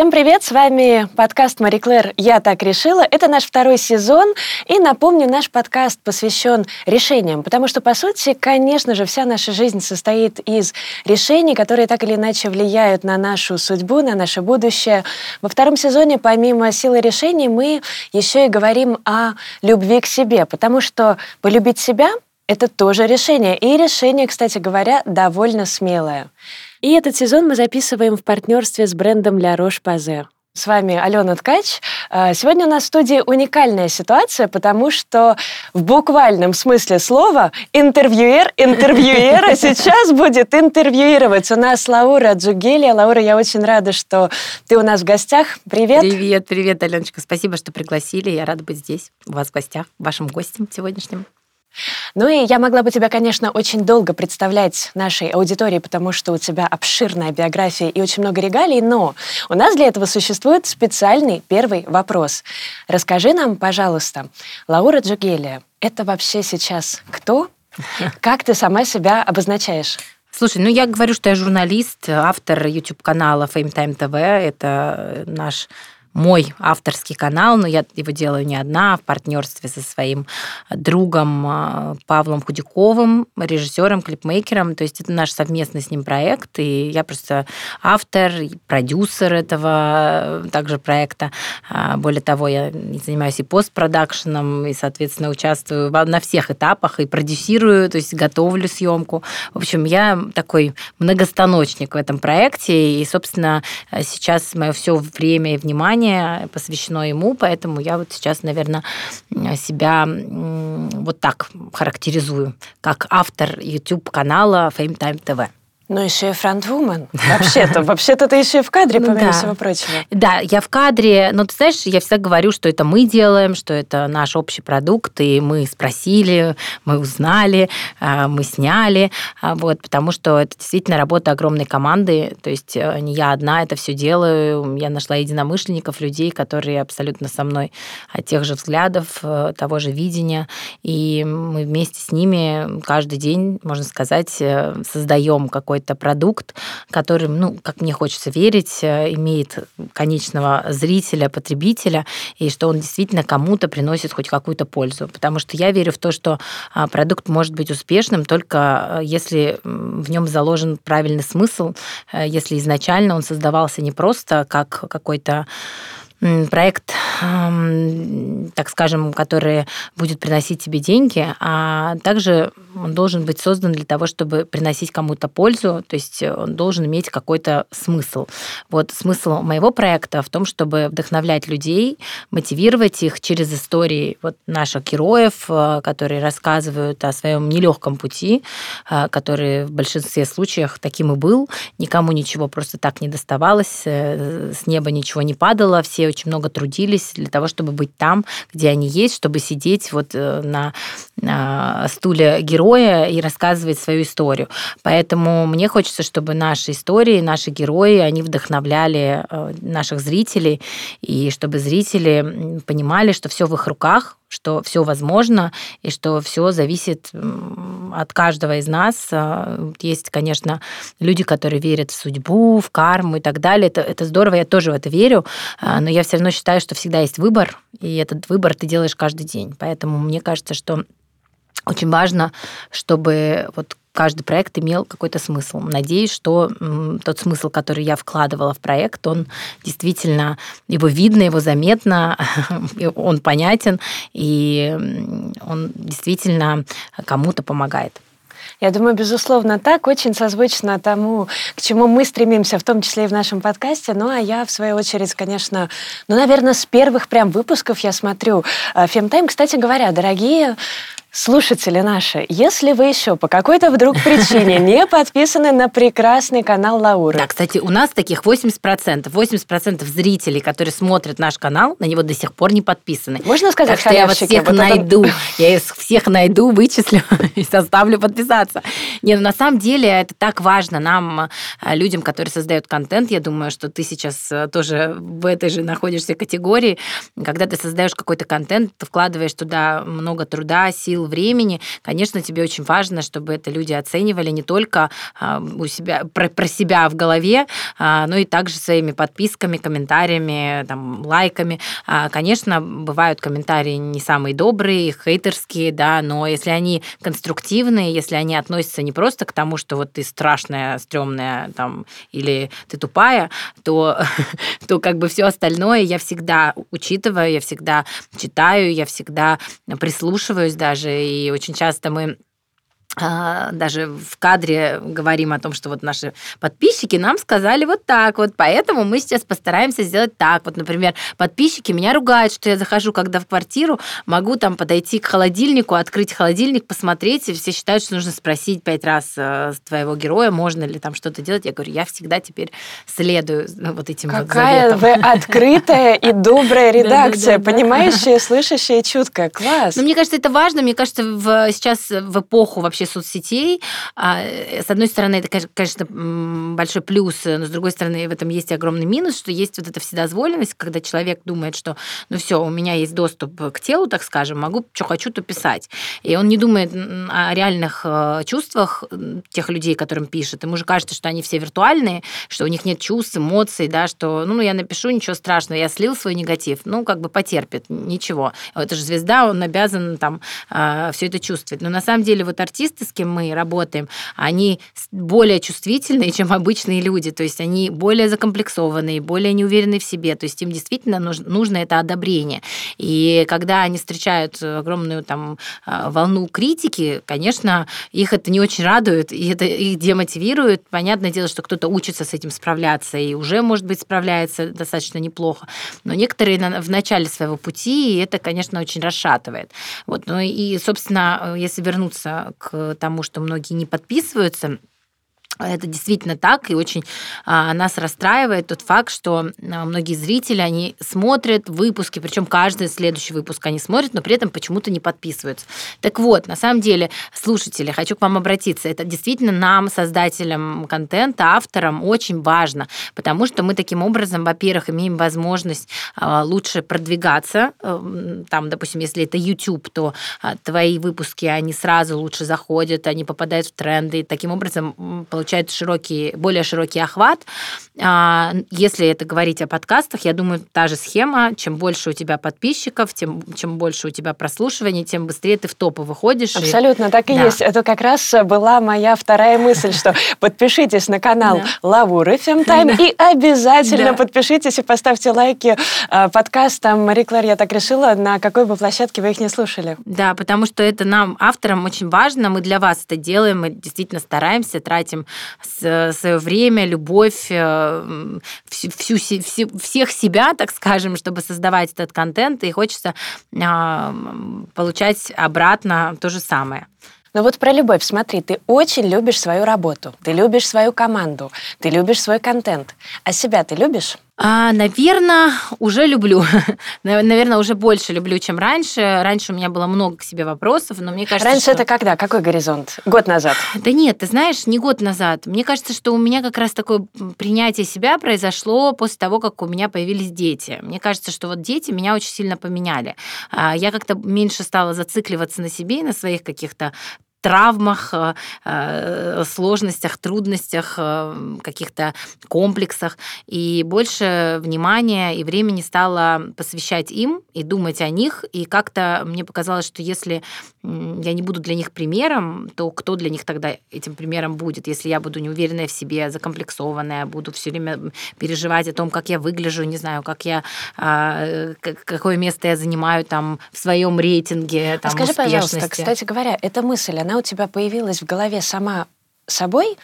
Всем привет, с вами подкаст Мари Клэр «Я так решила». Это наш второй сезон, и напомню, наш подкаст посвящен решениям, потому что, по сути, конечно же, вся наша жизнь состоит из решений, которые так или иначе влияют на нашу судьбу, на наше будущее. Во втором сезоне, помимо силы решений, мы еще и говорим о любви к себе, потому что полюбить себя — это тоже решение, и решение, кстати говоря, довольно смелое. И этот сезон мы записываем в партнерстве с брендом La Roche-Posay. С вами Алена Ткач. А, сегодня у нас в студии уникальная ситуация, потому что в буквальном смысле слова интервьюер интервьюера сейчас будет интервьюировать. У нас Лаура Джугелия. Лаура, я очень рада, что ты у нас в гостях. Привет. Привет, привет, Аленочка. Спасибо, что пригласили. Я рада быть здесь, у вас в гостях, вашим гостем сегодняшним. Ну и я могла бы тебя, конечно, очень долго представлять нашей аудитории, потому что у тебя обширная биография и очень много регалий, но у нас для этого существует специальный первый вопрос. Расскажи нам, пожалуйста, Лаура Джугелия, это вообще сейчас кто? Как ты сама себя обозначаешь? Слушай, ну я говорю, что я журналист, автор YouTube-канала Fame Time TV. Это наш мой авторский канал, но я его делаю не одна, а в партнерстве со своим другом а, Павлом Худяковым, режиссером, клипмейкером. То есть это наш совместный с ним проект, и я просто автор, продюсер этого также проекта. А, более того, я занимаюсь и постпродакшеном, и, соответственно, участвую на всех этапах, и продюсирую, то есть готовлю съемку. В общем, я такой многостаночник в этом проекте, и, собственно, сейчас мое все время и внимание внимание посвящено ему, поэтому я вот сейчас, наверное, себя вот так характеризую, как автор YouTube-канала Fame Time TV. Ну, еще и фронтвумен. Вообще-то, вообще-то ты еще и в кадре, ну помимо да. всего прочего. Да, я в кадре, но ты знаешь, я всегда говорю, что это мы делаем, что это наш общий продукт, и мы спросили, мы узнали, а, мы сняли, а, вот, потому что это действительно работа огромной команды, то есть э, не я одна это все делаю, я нашла единомышленников, людей, которые абсолютно со мной от тех же взглядов, э, того же видения, и мы вместе с ними каждый день, можно сказать, э, создаем какой какой-то продукт, который, ну, как мне хочется верить, э, имеет конечного зрителя, потребителя, и что он действительно кому-то приносит хоть какую-то пользу. Потому что я верю в то, что а, продукт может быть успешным только э, если в нем заложен правильный смысл, э, если изначально он создавался не просто как какой-то проект, так скажем, который будет приносить тебе деньги, а также он должен быть создан для того, чтобы приносить кому-то пользу, то есть он должен иметь какой-то смысл. Вот смысл моего проекта в том, чтобы вдохновлять людей, мотивировать их через истории вот наших героев, э, которые рассказывают о своем нелегком пути, э, который в большинстве случаев таким и был. Никому ничего просто так не доставалось, э, с неба ничего не падало, все очень много трудились для того, чтобы быть там, где они есть, чтобы сидеть вот э, на, на стуле героя и рассказывать свою историю. Поэтому мне хочется, чтобы наши истории, наши герои, они вдохновляли э, наших зрителей, и чтобы зрители понимали, что все в их руках, что все возможно и что все зависит от каждого из нас. А, есть, конечно, люди, которые верят в судьбу, в карму и так далее. Это, это здорово, я тоже в это верю, а, но я все равно считаю, что всегда есть выбор, и этот выбор ты делаешь каждый день. Поэтому мне кажется, что очень важно, чтобы вот каждый проект имел какой-то смысл. Надеюсь, что тот смысл, который я вкладывала в проект, он действительно, его видно, его заметно, он понятен, и он действительно кому-то помогает. Я думаю, безусловно, так, очень созвучно тому, к чему мы стремимся, в том числе и в нашем подкасте. Ну, а я, в свою очередь, конечно, ну, наверное, с первых прям выпусков я смотрю Фемтайм. Кстати говоря, дорогие Слушатели наши, если вы еще по какой-то вдруг причине не подписаны на прекрасный канал Лауры. Да, кстати, у нас таких 80%. 80% зрителей, которые смотрят наш канал, на него до сих пор не подписаны. Можно сказать, так что я вас всех вот найду. Это... Я их всех найду, вычислю и составлю подписаться. Нет, ну, на самом деле это так важно нам, э, людям, которые создают контент. Я думаю, что ты сейчас э, тоже в этой же находишься категории. Когда ты создаешь какой-то контент, ты вкладываешь туда много труда, сил, сил, времени, конечно, тебе очень важно, чтобы это люди оценивали не только а, у себя, про, про себя в голове, а, но и также своими подписками, комментариями, там, лайками. А, конечно, бывают комментарии не самые добрые, хейтерские, да, но если они конструктивные, если они относятся не просто к тому, что вот ты страшная, стрёмная, там, или ты тупая, то, то как бы все остальное я всегда учитываю, я всегда читаю, я всегда прислушиваюсь даже, и очень часто мы даже в кадре говорим о том, что вот наши подписчики нам сказали вот так вот, поэтому мы сейчас постараемся сделать так. Вот, например, подписчики меня ругают, что я захожу, когда в квартиру, могу там подойти к холодильнику, открыть холодильник, посмотреть, и все считают, что нужно спросить пять раз э, твоего героя, можно ли там что-то делать. Я говорю, я всегда теперь следую вот этим Какая вот заветам. вы открытая и добрая редакция, понимающая, слышащая, чуткая. Класс. Ну, мне кажется, это важно. Мне кажется, сейчас в эпоху вообще соцсетей. А, э, с одной стороны, это, конечно, большой плюс, но с другой стороны, в этом есть огромный минус, что есть вот эта вседозволенность, когда человек думает, что, ну все, у меня есть доступ к телу, так скажем, могу, что хочу, то писать. И он не думает о реальных э, чувствах тех людей, которым пишет. Ему же кажется, что они все виртуальные, что у них нет чувств, эмоций, да, что, ну, я напишу, ничего страшного, я слил свой негатив, ну, как бы потерпит, ничего. Это же звезда, он обязан там э, все это чувствовать. Но на самом деле вот артист артисты, с кем мы работаем, они более чувствительные, чем обычные люди. То есть они более закомплексованные, более неуверенные в себе. То есть им действительно нужно, нужно это одобрение. И когда они встречают огромную там а, волну критики, конечно, их это не очень радует, и это их демотивирует. Понятное дело, что кто-то учится с этим справляться и уже, может быть, справляется достаточно неплохо. Но некоторые в начале своего пути, и это, конечно, очень расшатывает. Вот. Ну и, собственно, если вернуться к тому, что многие не подписываются, это действительно так, и очень а, нас расстраивает тот факт, что а, многие зрители, они смотрят выпуски, причем каждый следующий выпуск они смотрят, но при этом почему-то не подписываются. Так вот, на самом деле, слушатели, хочу к вам обратиться, это действительно нам, создателям контента, авторам, очень важно, потому что мы таким образом, во-первых, имеем возможность а, лучше продвигаться, э, там, допустим, если это YouTube, то а, твои выпуски, они сразу лучше заходят, они попадают в тренды, и таким образом получается получает широкий, более широкий охват. А, если это говорить о подкастах, я думаю, та же схема. Чем больше у тебя подписчиков, тем чем больше у тебя прослушиваний, тем быстрее ты в топы выходишь. Абсолютно, и... так и да. есть. Это как раз была моя вторая мысль, что подпишитесь на канал Лавур FM Time и обязательно подпишитесь и поставьте лайки а, подкастам Мари Клэр, я так решила, на какой бы площадке вы их не слушали. Да, потому что это нам, авторам, очень важно. Мы для вас это делаем, мы действительно стараемся, тратим свое время, любовь, э, всю, всю, всех себя, так скажем, чтобы создавать этот контент, и хочется а, получать обратно то же самое. Ну вот про любовь, смотри, ты очень любишь свою работу, ты любишь свою команду, ты любишь свой контент. А себя ты любишь? А, наверное, уже люблю. наверное, уже больше люблю, чем раньше. Раньше у меня было много к себе вопросов, но мне кажется, Раньше что... это когда? Какой горизонт? Год назад? Да нет, ты знаешь, не год назад. Мне кажется, что у меня как раз такое принятие себя произошло после того, как у меня появились дети. Мне кажется, что вот дети меня очень сильно поменяли. А, я как-то меньше стала зацикливаться на себе и на своих каких-то травмах, э, э, сложностях, трудностях, э, каких-то комплексах. И больше внимания и времени стала посвящать им и думать о них. И как-то мне показалось, что если я не буду для них примером, то кто для них тогда этим примером будет? Если я буду неуверенная в себе, закомплексованная, буду все время переживать о том, как я выгляжу, не знаю, как я, а, какое место я занимаю там в своем рейтинге там, а Скажи, пожалуйста, кстати говоря, эта мысль, она у тебя появилась в голове сама собой,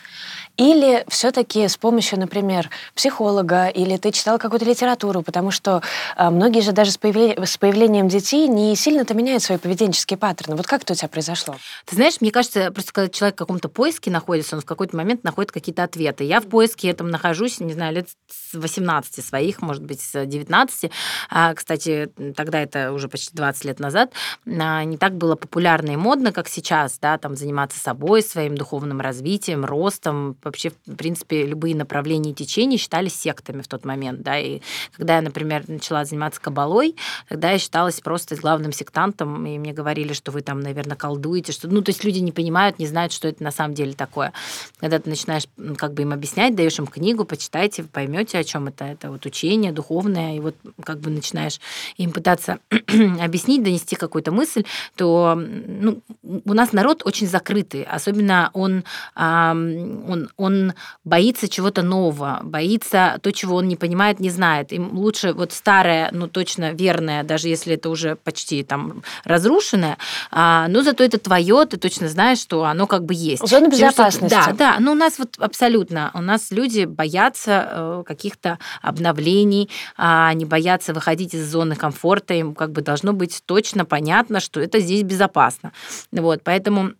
или все-таки с помощью, например, психолога, или ты читал какую-то литературу, потому что э, многие же даже с, появле... с появлением детей не сильно-то меняют свои поведенческие паттерны. Вот как это у тебя произошло? Ты знаешь, мне кажется, просто когда человек в каком-то поиске находится, он в какой-то момент находит какие-то ответы. Я в поиске этом нахожусь, не знаю, лет с 18 своих, может быть, с 19. А, кстати, тогда это уже почти 20 лет назад. А, не так было популярно и модно, как сейчас, да, там заниматься собой, своим духовным развитием, ростом. Вообще, в принципе, любые направления течения считались сектами в тот момент. Да? И когда я, например, начала заниматься кабалой, тогда я считалась просто главным сектантом, и мне говорили, что вы там, наверное, колдуете. Что... Ну, то есть люди не понимают, не знают, что это на самом деле такое. Когда ты начинаешь как бы им объяснять, даешь им книгу, почитайте, поймете, о чем это. Это вот учение духовное, и вот как бы начинаешь им пытаться объяснить, донести какую-то мысль, то ну, у нас народ очень закрытый, особенно он, он, он боится чего-то нового, боится то, чего он не понимает, не знает. Им лучше вот старое, ну точно верное, даже если это уже почти там разрушенное, а, но зато это твое, ты точно знаешь, что оно как бы есть. Зона безопасности. Да, да. Ну, у нас вот абсолютно, у нас люди боятся э, каких-то обновлений, а, они боятся выходить из зоны комфорта, им как бы должно быть точно понятно, что это здесь безопасно. Вот, поэтому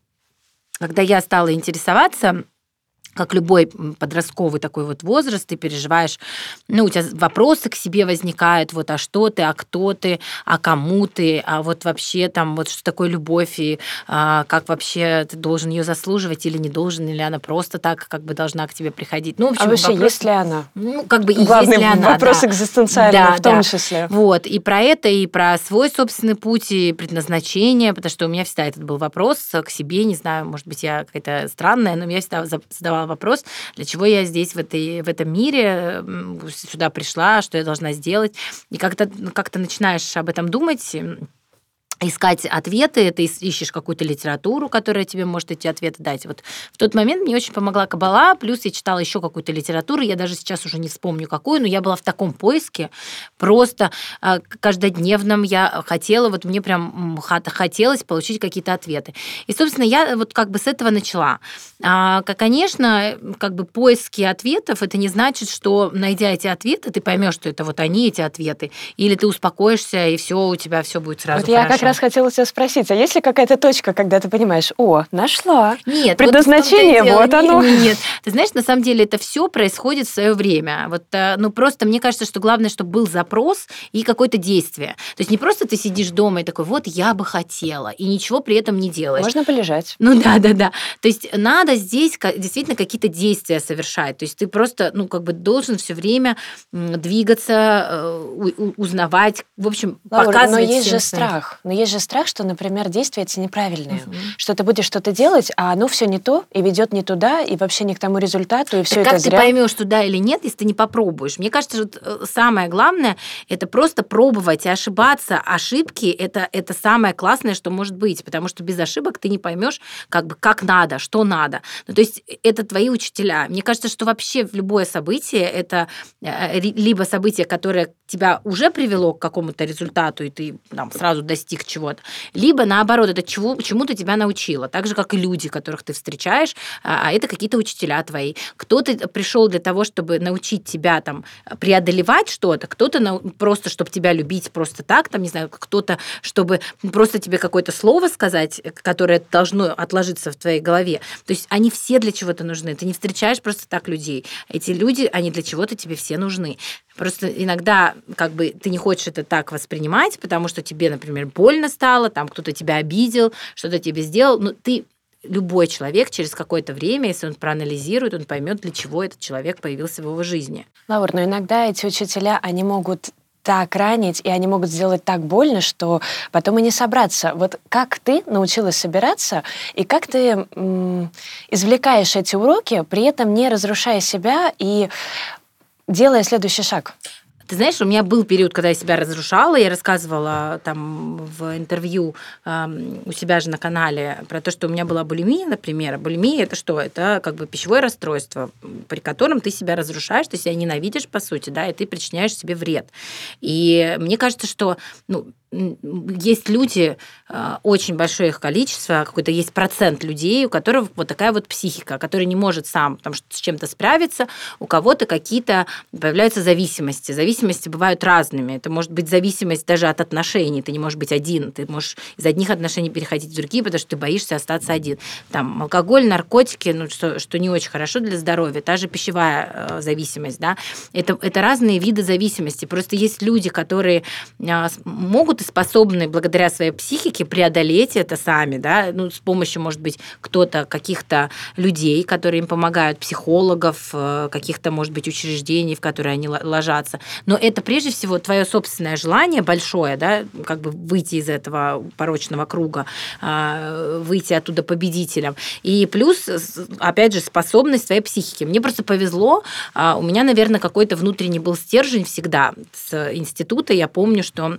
когда я стала интересоваться как любой подростковый такой вот возраст, ты переживаешь, ну, у тебя вопросы к себе возникают, вот, а что ты, а кто ты, а кому ты, а вот вообще там, вот что такое любовь, и а, как вообще ты должен ее заслуживать или не должен, или она просто так как бы должна к тебе приходить. Ну, в а общем, а вообще, вопрос, есть ли она? Ну, как бы Главный есть ли она, вопрос да. экзистенциальный да, в том да. числе. Вот, и про это, и про свой собственный путь, и предназначение, потому что у меня всегда этот был вопрос к себе, не знаю, может быть, я какая-то странная, но я всегда задавала вопрос, для чего я здесь, в, этой, в этом мире, сюда пришла, что я должна сделать. И как-то как начинаешь об этом думать, искать ответы, ты ищешь какую-то литературу, которая тебе может эти ответы дать. Вот в тот момент мне очень помогла Кабала, плюс я читала еще какую-то литературу, я даже сейчас уже не вспомню какую, но я была в таком поиске, просто а, каждодневном я хотела, вот мне прям хотелось получить какие-то ответы. И, собственно, я вот как бы с этого начала. А, конечно, как бы поиски ответов, это не значит, что найдя эти ответы, ты поймешь, что это вот они, эти ответы, или ты успокоишься, и все, у тебя все будет сразу вот хорошо. Я как раз хотела тебя спросить, а есть ли какая-то точка, когда ты понимаешь, о, нашла? Нет. Предназначение, вот, вот оно. Нет, нет. Ты знаешь, на самом деле это все происходит в свое время. Вот, э, ну, просто мне кажется, что главное, чтобы был запрос и какое-то действие. То есть не просто ты сидишь дома и такой, вот я бы хотела, и ничего при этом не делаешь. Можно полежать. Ну да, да, да. То есть надо здесь действительно какие-то действия совершать. То есть ты просто, ну, как бы должен все время двигаться, э, узнавать, в общем, Лаура, показывать. Но есть же страх. Но есть же страх, что, например, действия эти неправильные, угу. что ты будешь что-то делать, а оно все не то и ведет не туда и вообще не к тому результату и все это как зря. ты поймешь, туда или нет, если ты не попробуешь? Мне кажется, что э, самое главное это просто пробовать и ошибаться. Ошибки это это самое классное, что может быть, потому что без ошибок ты не поймешь, как бы как надо, что надо. Ну, то есть это твои учителя. Мне кажется, что вообще в любое событие это э, либо событие, которое тебя уже привело к какому-то результату, и ты там сразу достиг чего-то. Либо наоборот, это чему, чему-то тебя научило. Так же, как и люди, которых ты встречаешь, а, а это какие-то учителя твои. Кто-то пришел для того, чтобы научить тебя там преодолевать что-то, кто-то на, просто, чтобы тебя любить просто так, там, не знаю, кто-то, чтобы просто тебе какое-то слово сказать, которое должно отложиться в твоей голове. То есть они все для чего-то нужны. Ты не встречаешь просто так людей. Эти люди, они для чего-то тебе все нужны. Просто иногда как бы ты не хочешь это так воспринимать, потому что тебе, например, больно стало, там кто-то тебя обидел, что-то тебе сделал, но ты любой человек через какое-то время, если он проанализирует, он поймет, для чего этот человек появился в его жизни. Лаур, но иногда эти учителя, они могут так ранить, и они могут сделать так больно, что потом и не собраться. Вот как ты научилась собираться, и как ты м- извлекаешь эти уроки, при этом не разрушая себя и делая следующий шаг? Ты знаешь, у меня был период, когда я себя разрушала. Я рассказывала там в интервью э, у себя же на канале про то, что у меня была булимия, например. Булимия это что? Это как бы пищевое расстройство, при котором ты себя разрушаешь, ты себя ненавидишь, по сути, да, и ты причиняешь себе вред. И мне кажется, что ну, есть люди, а, очень большое их количество, какой-то есть процент людей, у которых вот такая вот психика, который не может сам там, с чем-то справиться, у кого-то какие-то появляются зависимости. Зависимости бывают разными. Это может быть зависимость даже от отношений. Ты не можешь быть один. Ты можешь из одних отношений переходить в другие, потому что ты боишься остаться один. Там алкоголь, наркотики, ну, что, что не очень хорошо для здоровья. Та же пищевая э, зависимость, да. Это, это разные виды зависимости. Просто есть люди, которые э, могут способны благодаря своей психике преодолеть это сами, да, ну, с помощью, может быть, кто-то, каких-то людей, которые им помогают, психологов, э, каких-то, может быть, учреждений, в которые они ложатся. Но это прежде всего твое собственное желание большое, да, как бы выйти из этого порочного круга, а, выйти оттуда победителем. И плюс, опять же, способность твоей психики. Мне просто повезло, а, у меня, наверное, какой-то внутренний был стержень всегда с института. Я помню, что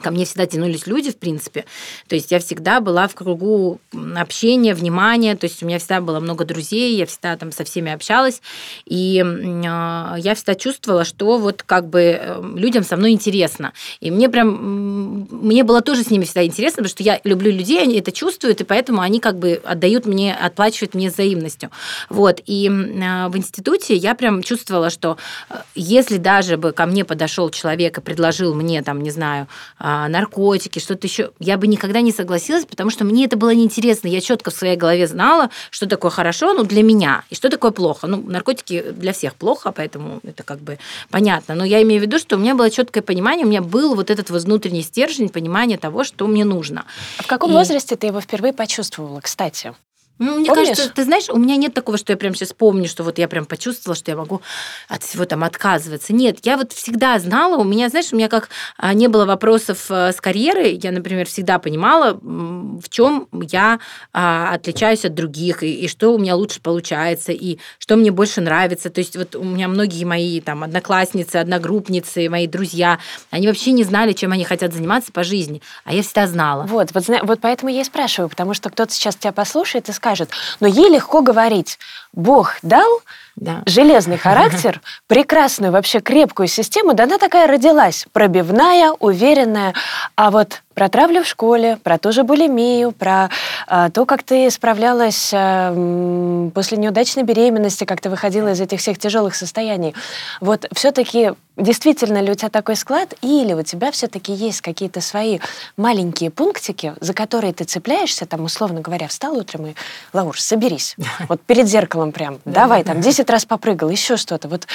ко мне всегда тянулись люди, в принципе. То есть я всегда была в кругу общения, внимания. То есть у меня всегда было много друзей, я всегда там со всеми общалась. И а, я всегда чувствовала, что вот как бы эм, людям со мной интересно. И мне прям, мне было тоже с ними всегда интересно, потому что я люблю людей, они это чувствуют, и поэтому они как бы отдают мне, отплачивают мне взаимностью. Вот. И а, в институте я прям чувствовала, что э, если даже бы ко мне подошел человек и предложил мне, там, не знаю, а, наркотики, что-то еще, я бы никогда не согласилась, потому что мне это было неинтересно. Я четко в своей голове знала, что такое хорошо, ну, для меня, и что такое плохо. Ну, наркотики для всех плохо, поэтому это как бы понятно. Но я имею в виду, что у меня было четкое понимание, у меня был вот этот вот внутренний стержень, понимание того, что мне нужно. А в каком и... возрасте ты его впервые почувствовала, кстати? Ну, мне Помнишь? кажется, ты знаешь, у меня нет такого, что я прям сейчас помню, что вот я прям почувствовала, что я могу от всего там отказываться. Нет, я вот всегда знала, у меня, знаешь, у меня как а, не было вопросов э, с карьерой, я, например, всегда понимала, в чем я а, отличаюсь от других, и, и что у меня лучше получается, и что мне больше нравится. То есть вот у меня многие мои там одноклассницы, одногруппницы, мои друзья, они вообще не знали, чем они хотят заниматься по жизни, а я всегда знала. Вот, вот, вот поэтому я и спрашиваю, потому что кто-то сейчас тебя послушает и скажет, скажет. Но ей легко говорить. Бог дал да. железный характер, прекрасную вообще крепкую систему, да она такая родилась, пробивная, уверенная. А вот про травлю в школе, про ту же булимию, про э, то, как ты справлялась э, после неудачной беременности, как ты выходила из этих всех тяжелых состояний. Вот все-таки действительно ли у тебя такой склад, или у тебя все-таки есть какие-то свои маленькие пунктики, за которые ты цепляешься, там, условно говоря, встал утром и, Лаур, соберись. Вот перед зеркалом прям, давай, там, 10 раз попрыгал, еще что-то. Вот.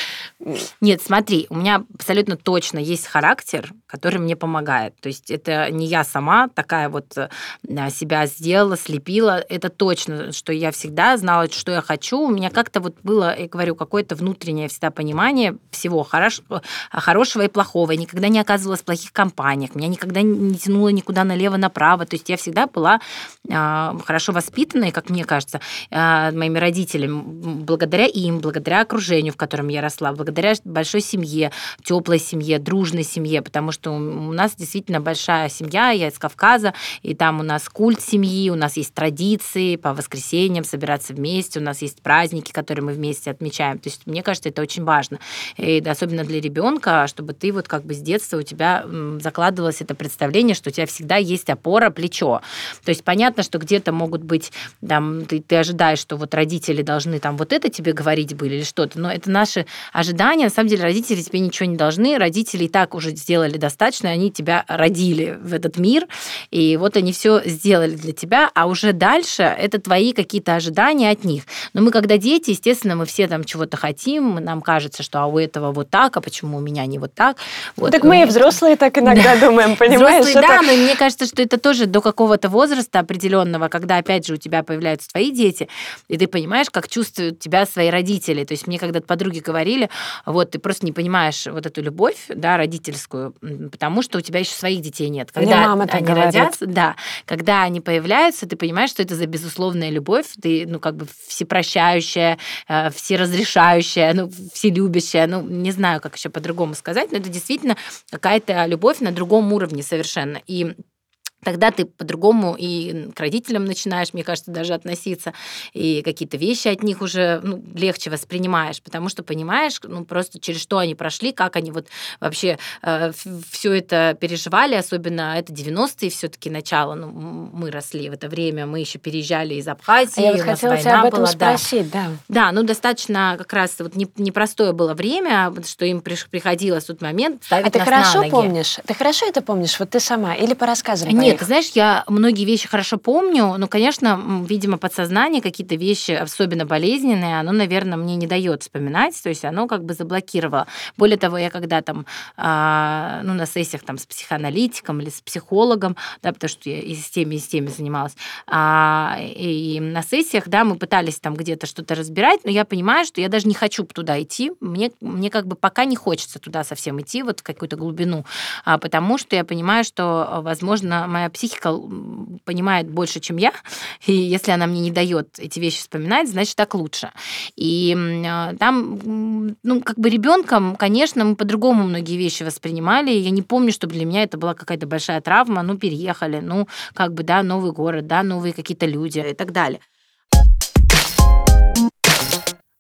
Нет, смотри, у меня абсолютно точно есть характер, который мне помогает. То есть это не я сама такая вот э, себя сделала, слепила. Это точно, что я всегда знала, что я хочу. У меня как-то вот было, я говорю, какое-то внутреннее всегда понимание всего хорош, хорошего и плохого. Я никогда не оказывалась в плохих компаниях. Меня никогда не тянуло никуда налево-направо. То есть я всегда была а, хорошо воспитанной, как мне кажется, моими родителями, благодаря им, благодаря окружению, в котором я росла, благодаря большой семье, теплой семье, дружной семье, потому что у нас действительно большая семья, я из Кавказа, и там у нас культ семьи, у нас есть традиции по воскресеньям собираться вместе, у нас есть праздники, которые мы вместе отмечаем. То есть мне кажется, это очень важно. И особенно для ребенка, чтобы ты вот как бы с детства у тебя закладывалось это представление, что у тебя всегда есть опора, плечо. То есть понятно, что где-то могут быть, там, ты, ты ожидаешь, что вот родители должны там вот это тебе говорить были или что-то, но это наши ожидания. На самом деле родители тебе ничего не должны, родители и так уже сделали достаточно, они тебя родили в этот этот мир, и вот они все сделали для тебя, а уже дальше это твои какие-то ожидания от них. Но мы, когда дети, естественно, мы все там чего-то хотим, нам кажется, что а у этого вот так, а почему у меня не вот так. Вот. Так мы и взрослые так иногда думаем, понимаешь? Взрослые, да, но мне кажется, что это тоже до какого-то возраста определенного, когда, опять же, у тебя появляются твои дети, и ты понимаешь, как чувствуют тебя свои родители. То есть мне когда-то подруги говорили, вот, ты просто не понимаешь вот эту любовь, да, родительскую, потому что у тебя еще своих детей нет. Когда мама так они говорит. родятся, да, когда они появляются, ты понимаешь, что это за безусловная любовь, ты, ну, как бы всепрощающая, э, всеразрешающая, ну, вселюбящая, ну, не знаю, как еще по-другому сказать, но это действительно какая-то любовь на другом уровне совершенно. И тогда ты по-другому и к родителям начинаешь, мне кажется, даже относиться, и какие-то вещи от них уже ну, легче воспринимаешь, потому что понимаешь, ну, просто через что они прошли, как они вот вообще э, все это переживали, особенно это 90-е все-таки начало, ну, мы росли в это время, мы еще переезжали из Абхазии, а я вот хотела тебя об этом была, спросить, да. да. Да, ну, достаточно как раз вот непростое было время, что им приходилось в тот момент ставить А ты нас хорошо помнишь? Ты хорошо это помнишь? Вот ты сама или по рассказам? Нет, ты знаешь, я многие вещи хорошо помню, но, конечно, видимо, подсознание, какие-то вещи, особенно болезненные, оно, наверное, мне не дает вспоминать, то есть оно как бы заблокировало. Более того, я когда там, а, ну, на сессиях там с психоаналитиком или с психологом, да, потому что я и с теми, и с теми занималась, а, и на сессиях, да, мы пытались там где-то что-то разбирать, но я понимаю, что я даже не хочу туда идти, мне, мне как бы пока не хочется туда совсем идти, вот в какую-то глубину, а, потому что я понимаю, что, возможно, моя психика понимает больше, чем я, и если она мне не дает эти вещи вспоминать, значит, так лучше. И а, там, ну, как бы ребенком, конечно, мы по-другому многие вещи воспринимали. Я не помню, что для меня это была какая-то большая травма. Ну, переехали, ну, как бы, да, новый город, да, новые какие-то люди и так далее.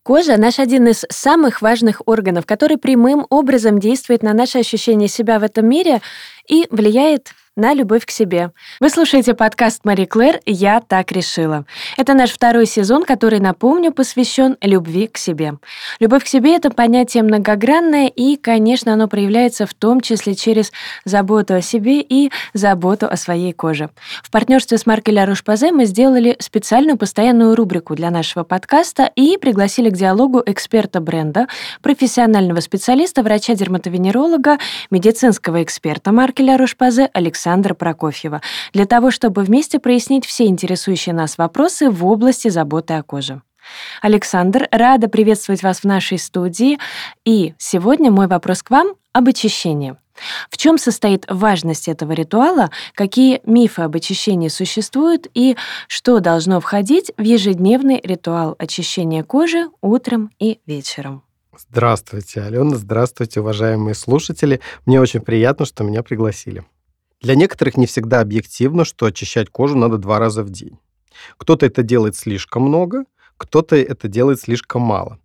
Кожа – наш один из самых важных органов, который прямым образом действует на наше ощущение себя в этом мире и влияет на любовь к себе. Вы слушаете подкаст Мари Клэр «Я так решила». Это наш второй сезон, который, напомню, посвящен любви к себе. Любовь к себе — это понятие многогранное, и, конечно, оно проявляется в том числе через заботу о себе и заботу о своей коже. В партнерстве с маркой Ля Руш-Пазе мы сделали специальную постоянную рубрику для нашего подкаста и пригласили к диалогу эксперта бренда, профессионального специалиста, врача-дерматовенеролога, медицинского эксперта марки Ля Руш-Пазе Александра Александра Прокофьева, для того, чтобы вместе прояснить все интересующие нас вопросы в области заботы о коже. Александр, рада приветствовать вас в нашей студии. И сегодня мой вопрос к вам об очищении. В чем состоит важность этого ритуала, какие мифы об очищении существуют и что должно входить в ежедневный ритуал очищения кожи утром и вечером? Здравствуйте, Алена, здравствуйте, уважаемые слушатели. Мне очень приятно, что меня пригласили. Для некоторых не всегда объективно, что очищать кожу надо два раза в день. Кто-то это делает слишком много, кто-то это делает слишком мало.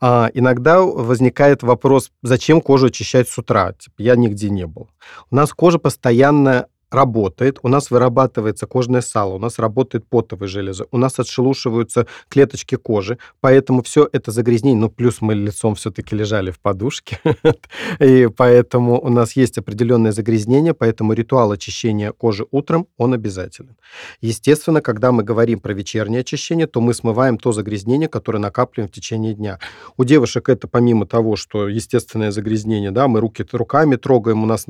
А, иногда возникает вопрос, зачем кожу очищать с утра? Типа, я нигде не был. У нас кожа постоянно работает, у нас вырабатывается кожное сало, у нас работает потовые железы, у нас отшелушиваются клеточки кожи, поэтому все это загрязнение, ну, плюс мы лицом все-таки лежали в подушке, и поэтому у нас есть определенное загрязнение, поэтому ритуал очищения кожи утром, он обязателен. Естественно, когда мы говорим про вечернее очищение, то мы смываем то загрязнение, которое накапливаем в течение дня. У девушек это помимо того, что естественное загрязнение, да, мы руки руками трогаем, у нас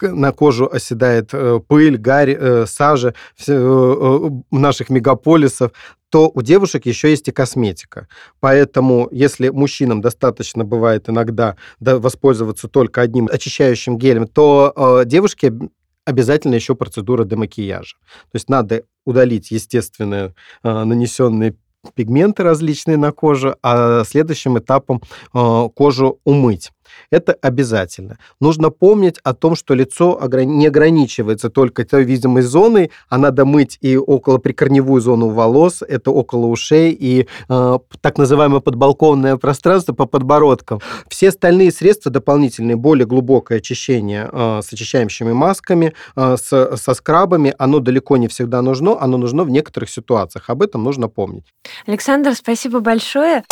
на кожу оседает Э, пыль, гарь, э, сажа э, наших мегаполисов, то у девушек еще есть и косметика. Поэтому, если мужчинам достаточно бывает иногда воспользоваться только одним очищающим гелем, то девушки обязательно еще процедура демакияжа. То есть надо удалить естественные нанесенные пигменты различные на кожу, а следующим этапом кожу умыть. Это обязательно. Нужно помнить о том, что лицо не ограничивается только той видимой зоной, а надо мыть и около прикорневую зону волос, это около ушей и э, так называемое подбалконное пространство по подбородкам. Все остальные средства дополнительные, более глубокое очищение э, с очищающими масками, э, с, со скрабами, оно далеко не всегда нужно, оно нужно в некоторых ситуациях. Об этом нужно помнить. Александр, спасибо большое.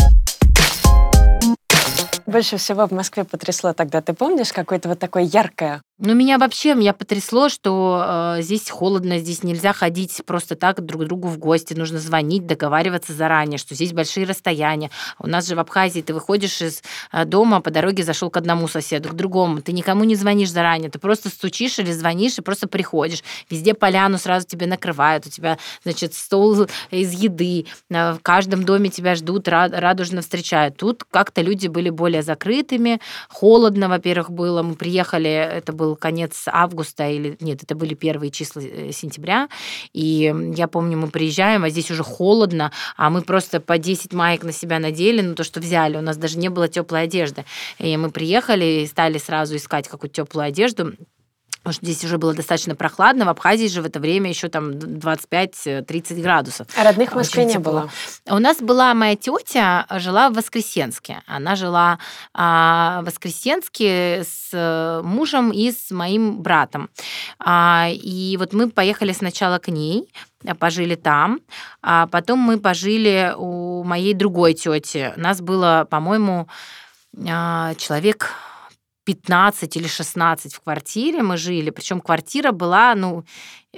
Больше всего в Москве потрясло тогда, ты помнишь, какое-то вот такое яркое ну, меня вообще, меня потрясло, что э, здесь холодно, здесь нельзя ходить просто так друг к другу в гости, нужно звонить, договариваться заранее, что здесь большие расстояния. У нас же в Абхазии ты выходишь из э, дома, по дороге зашел к одному соседу, к другому, ты никому не звонишь заранее, ты просто стучишь или звонишь и просто приходишь. Везде поляну сразу тебе накрывают, у тебя, значит, стол из еды, в каждом доме тебя ждут, рад, радужно встречают. Тут как-то люди были более закрытыми, холодно, во-первых, было, мы приехали, это был был конец августа или нет, это были первые числа э, сентября, и я помню, мы приезжаем, а здесь уже холодно, а мы просто по 10 маек на себя надели, ну то, что взяли, у нас даже не было теплой одежды. И мы приехали и стали сразу искать какую-то теплую одежду. Может, здесь уже было достаточно прохладно, в Абхазии же в это время еще там 25-30 градусов. А родных в Москве не было? У нас была моя тетя, жила в Воскресенске. Она жила а, в Воскресенске с мужем и с моим братом. А, и вот мы поехали сначала к ней, пожили там, а потом мы пожили у моей другой тети. Нас было, по-моему, а, человек 15 или 16 в квартире мы жили, причем квартира была, ну,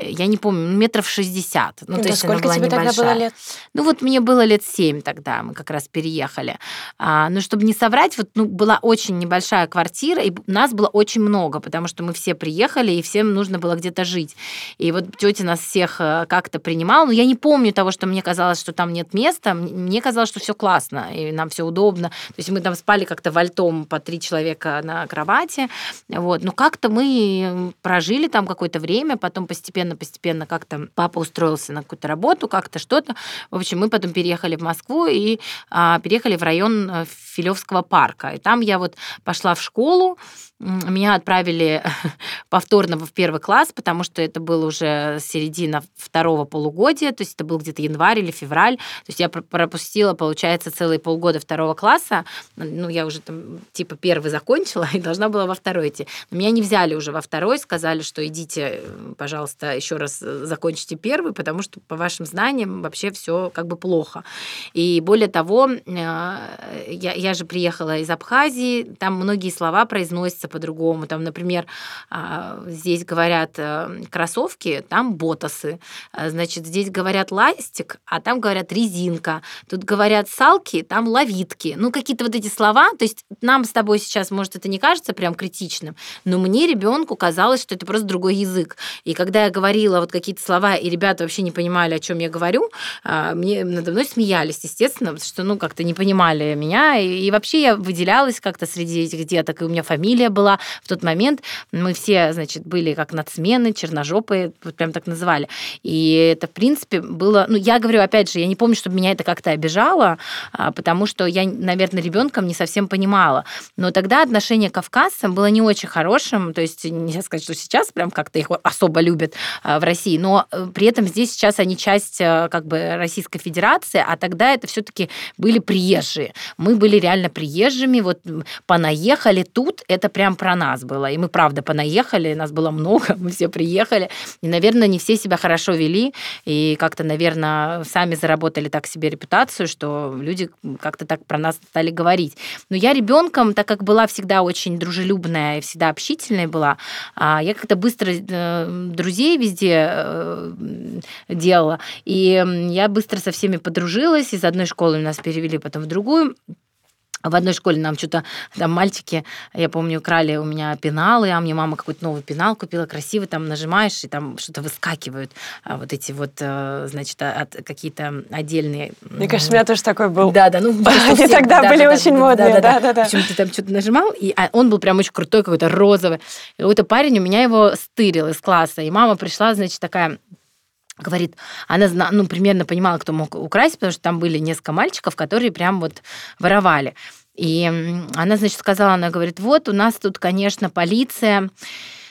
я не помню, метров 60. Ну, ну то есть сколько она была тебе небольшая. тогда было лет? Ну, вот мне было лет 7 тогда, мы как раз переехали. А, ну, чтобы не соврать, вот ну, была очень небольшая квартира, и нас было очень много, потому что мы все приехали, и всем нужно было где-то жить. И вот тетя нас всех э, как-то принимала, но я не помню того, что мне казалось, что там нет места, мне казалось, что все классно, и нам все удобно. То есть мы там спали как-то вальтом по три человека на кровати, вот. Но как-то мы прожили там какое-то время, потом постепенно постепенно-постепенно как-то папа устроился на какую-то работу, как-то что-то. В общем, мы потом переехали в Москву и а, переехали в район э, Филевского парка. И там я вот пошла в школу, меня отправили повторно в первый класс, потому что это было уже середина второго полугодия, то есть это был где-то январь или февраль. То есть я пропустила, получается, целые полгода второго класса. Ну, я уже там типа первый закончила и должна была во второй идти. Но меня не взяли уже во второй, сказали, что идите, пожалуйста, еще раз закончите первый, потому что по вашим знаниям вообще все как бы плохо. И более того, э, я, я же приехала из Абхазии, там многие слова произносятся по-другому. Там, например, а, здесь говорят э, кроссовки, там ботасы. А, значит, здесь говорят ластик, а там говорят резинка. Тут говорят салки, там ловитки. Ну, какие-то вот эти слова. То есть нам с тобой сейчас, может, это не кажется прям критичным, но мне, ребенку, казалось, что это просто другой язык. И когда я говорила вот какие-то слова, и ребята вообще не понимали, о чем я говорю, а, мне надо мной смеялись, естественно, что, ну, как-то не понимали меня. И, и вообще я выделялась как-то среди этих деток, и у меня фамилия была в тот момент. Мы все, значит, были как нацмены, черножопые, вот прям так называли. И это, в принципе, было... Ну, я говорю, опять же, я не помню, чтобы меня это как-то обижало, а, потому что я, наверное, ребенком не совсем понимала. Но тогда отношение к кавказцам было не очень хорошим, то есть нельзя сказать, что сейчас прям как-то их особо любят а, в России, но э, при этом здесь сейчас они часть э, как бы Российской Федерации, а тогда это все-таки были приезжие. Мы были реально приезжими, вот понаехали тут, это прям про нас было. И мы, правда, понаехали, нас было много, мы все приехали. И, наверное, не все себя хорошо вели, и как-то, наверное, сами заработали так себе репутацию, что люди как-то так про нас стали говорить. Но я ребенком, так как была всегда очень дружелюбная и всегда общительная была, а, я как-то быстро э, друзей везде э, делала, и я быстро со всеми подружилась, из одной школы нас перевели потом в другую. В одной школе нам что-то там мальчики, я помню, украли у меня пеналы, а мне мама какой-то новый пенал купила, красивый, там нажимаешь, и там что-то выскакивают, а вот эти вот, э, значит, от, какие-то отдельные... Мне кажется, у меня тоже такой был. Да, да, ну... Они тогда были очень модные, да, да, да. В общем, ты там что-то нажимал, и а он был прям очень крутой, какой-то розовый. И какой-то парень у меня его стырил из класса, и мама пришла, значит, такая говорит, она ну, примерно понимала, кто мог украсть, потому что там были несколько мальчиков, которые прям вот воровали. И она, значит, сказала, она говорит, вот у нас тут, конечно, полиция,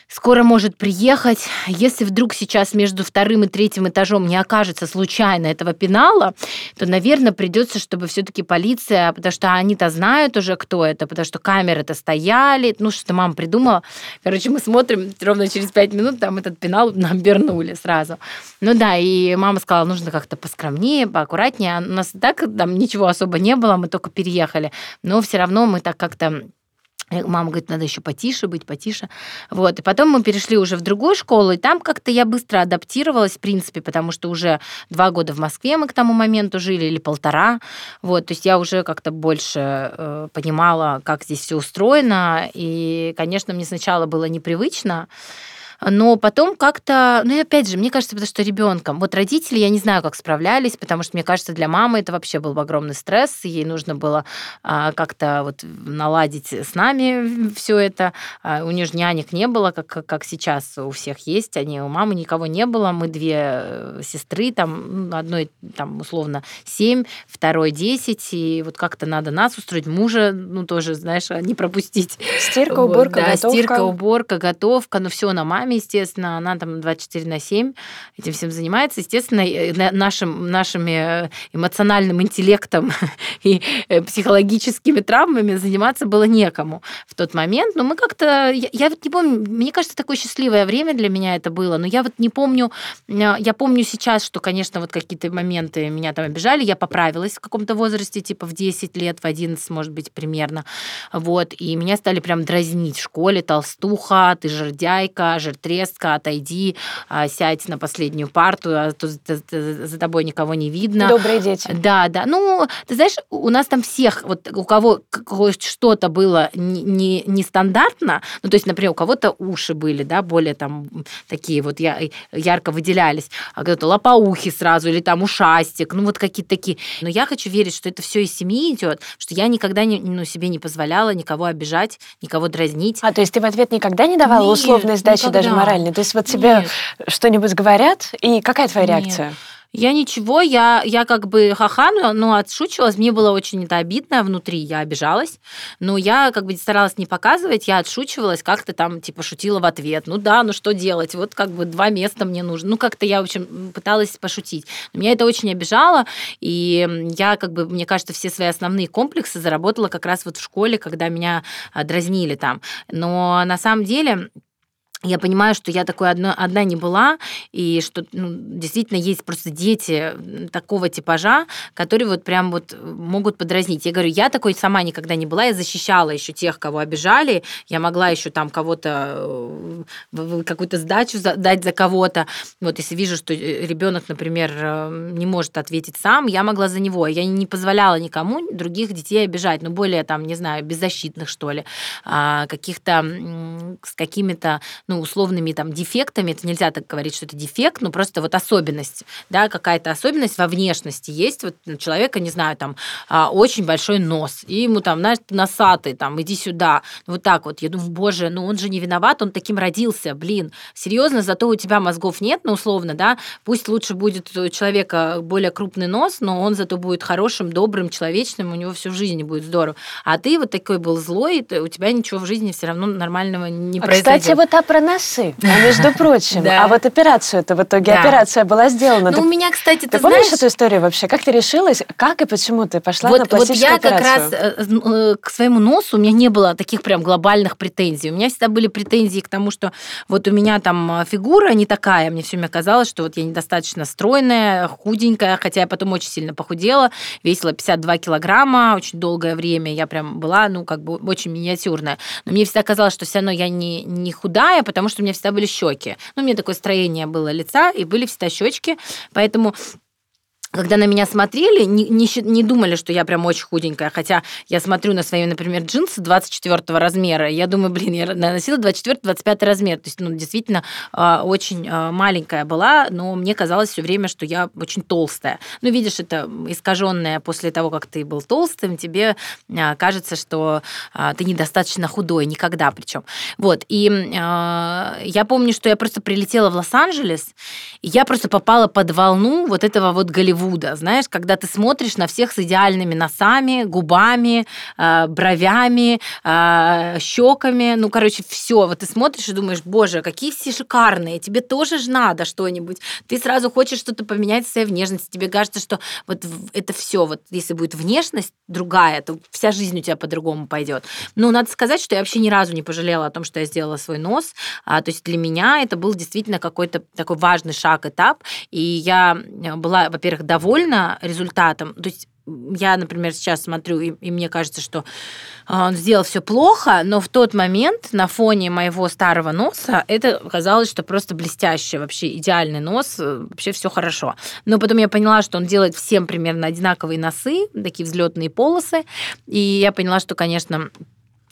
скоро может приехать. Если вдруг сейчас между вторым и третьим этажом не окажется случайно этого пенала, то, наверное, придется, чтобы все-таки полиция, потому что они-то знают уже, кто это, потому что камеры-то стояли, ну, что мама придумала. Короче, мы смотрим, ровно через пять минут там этот пенал нам вернули сразу. Ну да, и мама сказала, нужно как-то поскромнее, поаккуратнее. У нас так там ничего особо не было, мы только переехали. Но все равно мы так как-то Мама говорит, надо еще потише быть, потише. Вот. И потом мы перешли уже в другую школу, и там как-то я быстро адаптировалась, в принципе, потому что уже два года в Москве мы к тому моменту жили, или полтора. Вот. То есть я уже как-то больше э, понимала, как здесь все устроено. И, конечно, мне сначала было непривычно, но потом как-то, ну и опять же, мне кажется, потому что ребенком. Вот родители, я не знаю, как справлялись, потому что, мне кажется, для мамы это вообще был огромный стресс, ей нужно было а, как-то вот наладить с нами все это. А, у нее же нянек не было, как, как сейчас у всех есть, они у мамы никого не было, мы две э, сестры, там одной там условно семь, второй десять, и вот как-то надо нас устроить, мужа, ну тоже, знаешь, не пропустить. Стирка, уборка, вот, да, готовка. Стирка, уборка, готовка, ну все на маме маме, естественно, она там 24 на 7 этим всем занимается. Естественно, нашим, нашими эмоциональным интеллектом и психологическими травмами заниматься было некому в тот момент. Но мы как-то... Я, я вот не помню, мне кажется, такое счастливое время для меня это было, но я вот не помню... Я помню сейчас, что, конечно, вот какие-то моменты меня там обижали, я поправилась в каком-то возрасте, типа в 10 лет, в 11, может быть, примерно. Вот, и меня стали прям дразнить в школе, толстуха, ты жердяйка, жиртрестка, отойди, а, сядь на последнюю парту, а то за тобой никого не видно. Добрые дети. Да, да. Ну, ты знаешь, у нас там всех, вот у кого что-то было нестандартно, не ну, то есть, например, у кого-то уши были, да, более там такие вот ярко выделялись, а кто-то лопоухи сразу, или там ушастик, ну, вот какие-то такие. Но я хочу верить, что это все из семьи идет, что я никогда не, ну, себе не позволяла никого обижать, никого дразнить. А, то есть ты в ответ никогда не давала Нет, условной сдачи никогда. Даже моральной? То есть вот тебе что-нибудь говорят, и какая твоя Нет. реакция? Я ничего, я, я как бы ха-ха, но, но отшучивалась. Мне было очень это обидно внутри, я обижалась. Но я как бы старалась не показывать, я отшучивалась, как-то там типа шутила в ответ. Ну да, ну что делать? Вот как бы два места мне нужно. Ну как-то я, в общем, пыталась пошутить. Но меня это очень обижало, и я как бы, мне кажется, все свои основные комплексы заработала как раз вот в школе, когда меня а, дразнили там. Но на самом деле я понимаю, что я такой одно, одна не была, и что ну, действительно есть просто дети такого типажа, которые вот прям вот могут подразнить. Я говорю, я такой сама никогда не была, я защищала еще тех, кого обижали, я могла еще там кого-то, э, какую-то сдачу дать за кого-то. Вот если вижу, что э, ребенок, например, э, не может ответить сам, я могла за него. Я не позволяла никому других детей обижать, ну, более там, не знаю, беззащитных, что ли, а, каких-то с какими-то ну, условными там дефектами, это нельзя так говорить, что это дефект, ну, просто вот особенность, да, какая-то особенность во внешности есть. Вот у человека, не знаю, там, а, очень большой нос, и ему там, знаешь, носатый, там, иди сюда. Вот так вот. Я думаю, боже, ну он же не виноват, он таким родился, блин. Серьезно, зато у тебя мозгов нет, ну, условно, да, пусть лучше будет у человека более крупный нос, но он зато будет хорошим, добрым, человечным, у него всю жизнь будет здорово. А ты вот такой был злой, у тебя ничего в жизни все равно нормального не а, произойдет. Кстати, вот а про носы, а между прочим. Да. А вот операцию это в итоге, да. операция была сделана. Ну, у меня, кстати, ты, ты помнишь эту историю вообще? Как ты решилась? Как и почему ты пошла вот, на пластическую вот я операцию? как раз э, э, к своему носу у меня не было таких прям глобальных претензий. У меня всегда были претензии к тому, что вот у меня там э, фигура не такая. Мне все время казалось, что вот я недостаточно стройная, худенькая, хотя я потом очень сильно похудела, весила 52 килограмма очень долгое время. Я прям была, ну, как бы очень миниатюрная. Но мне всегда казалось, что все равно я не, не худая, потому что у меня всегда были щеки. Ну, у меня такое строение было лица, и были всегда щечки. Поэтому когда на меня смотрели, не, не, не думали, что я прям очень худенькая. Хотя я смотрю на свои, например, джинсы 24 размера. Я думаю, блин, я носила 24-25 размер. То есть, ну, действительно, а, очень а, маленькая была, но мне казалось все время, что я очень толстая. Ну, видишь, это искаженное после того, как ты был толстым, тебе а, кажется, что ты недостаточно худой, никогда причем. Вот, и я помню, что я просто прилетела в Лос-Анджелес, и я просто попала под волну вот этого вот Голливуда Голливуда, знаешь, когда ты смотришь на всех с идеальными носами, губами, э, бровями, э, щеками, ну, короче, все. Вот ты смотришь и думаешь, боже, какие все шикарные, тебе тоже же надо что-нибудь. Ты сразу хочешь что-то поменять в своей внешности, тебе кажется, что вот это все, вот если будет внешность другая, то вся жизнь у тебя по-другому пойдет. Ну, надо сказать, что я вообще ни разу не пожалела о том, что я сделала свой нос. А, то есть для меня это был действительно какой-то такой важный шаг, этап. И я была, во-первых, довольна результатом. То есть я, например, сейчас смотрю, и, и мне кажется, что а, он сделал все плохо, но в тот момент на фоне моего старого носа это казалось, что просто блестящий, вообще идеальный нос, э, вообще все хорошо. Но потом я поняла, что он делает всем примерно одинаковые носы, такие взлетные полосы, и я поняла, что, конечно,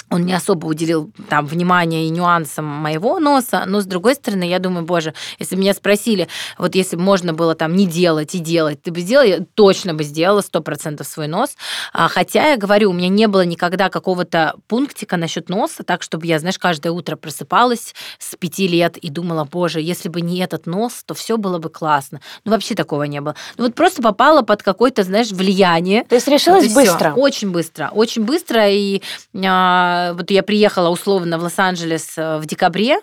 он не особо уделил там внимания и нюансам моего носа, но с другой стороны, я думаю, боже, если меня спросили, вот если бы можно было там не делать и делать, ты бы сделала, я точно бы сделала сто процентов свой нос. А, хотя я говорю, у меня не было никогда какого-то пунктика насчет носа, так чтобы я, знаешь, каждое утро просыпалась с пяти лет и думала, боже, если бы не этот нос, то все было бы классно. Ну вообще такого не было. Ну вот просто попала под какое-то, знаешь, влияние. То есть решилась вот быстро? Всё. Очень быстро, очень быстро и а, вот я приехала условно в Лос-Анджелес э, в декабре,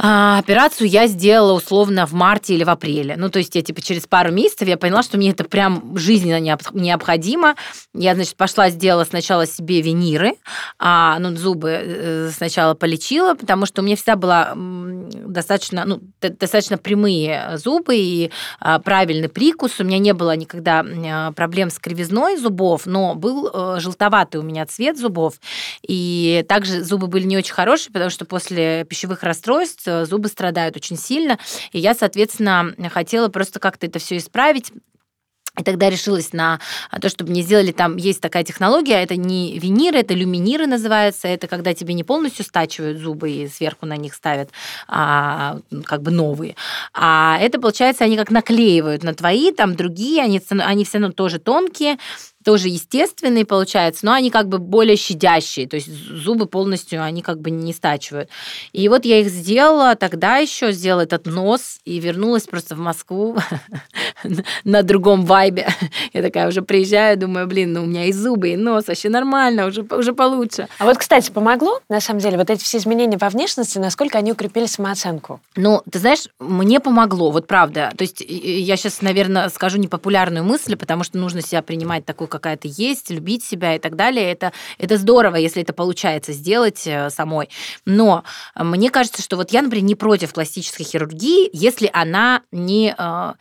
А, операцию я сделала условно в марте или в апреле. Ну, то есть я типа через пару месяцев я поняла, что мне это прям жизненно необходимо. Я, значит, пошла сделала сначала себе виниры, а, ну, зубы э, сначала полечила, потому что у меня всегда была достаточно, ну, достаточно прямые зубы и а, правильный прикус. У меня не было никогда а, проблем с кривизной зубов, но был э, желтоватый у меня цвет зубов. И также зубы были не очень хорошие, потому что после пищевых расстройств зубы страдают очень сильно. И я, соответственно, хотела просто как-то это все исправить. И тогда решилась на то, чтобы мне сделали там, есть такая технология, это не виниры, это люминиры называется, это когда тебе не полностью стачивают зубы и сверху на них ставят а, как бы новые, а это, получается, они как наклеивают на твои, там другие, они, они все равно тоже тонкие, тоже естественные, получается, но они как бы более щадящие, то есть зубы полностью они как бы не стачивают. И вот я их сделала тогда еще, сделала этот нос и вернулась просто в Москву на другом вайбе. Я такая уже приезжаю, думаю, блин, ну у меня и зубы, и нос, вообще нормально, уже, уже получше. А вот, кстати, помогло, на самом деле, вот эти все изменения во внешности, насколько они укрепили самооценку? Ну, ты знаешь, мне помогло, вот правда. То есть я сейчас, наверное, скажу непопулярную мысль, потому что нужно себя принимать такой, какая-то есть, любить себя и так далее. Это, это здорово, если это получается сделать э, самой. Но мне кажется, что вот я, например, не против пластической хирургии, если она не, э,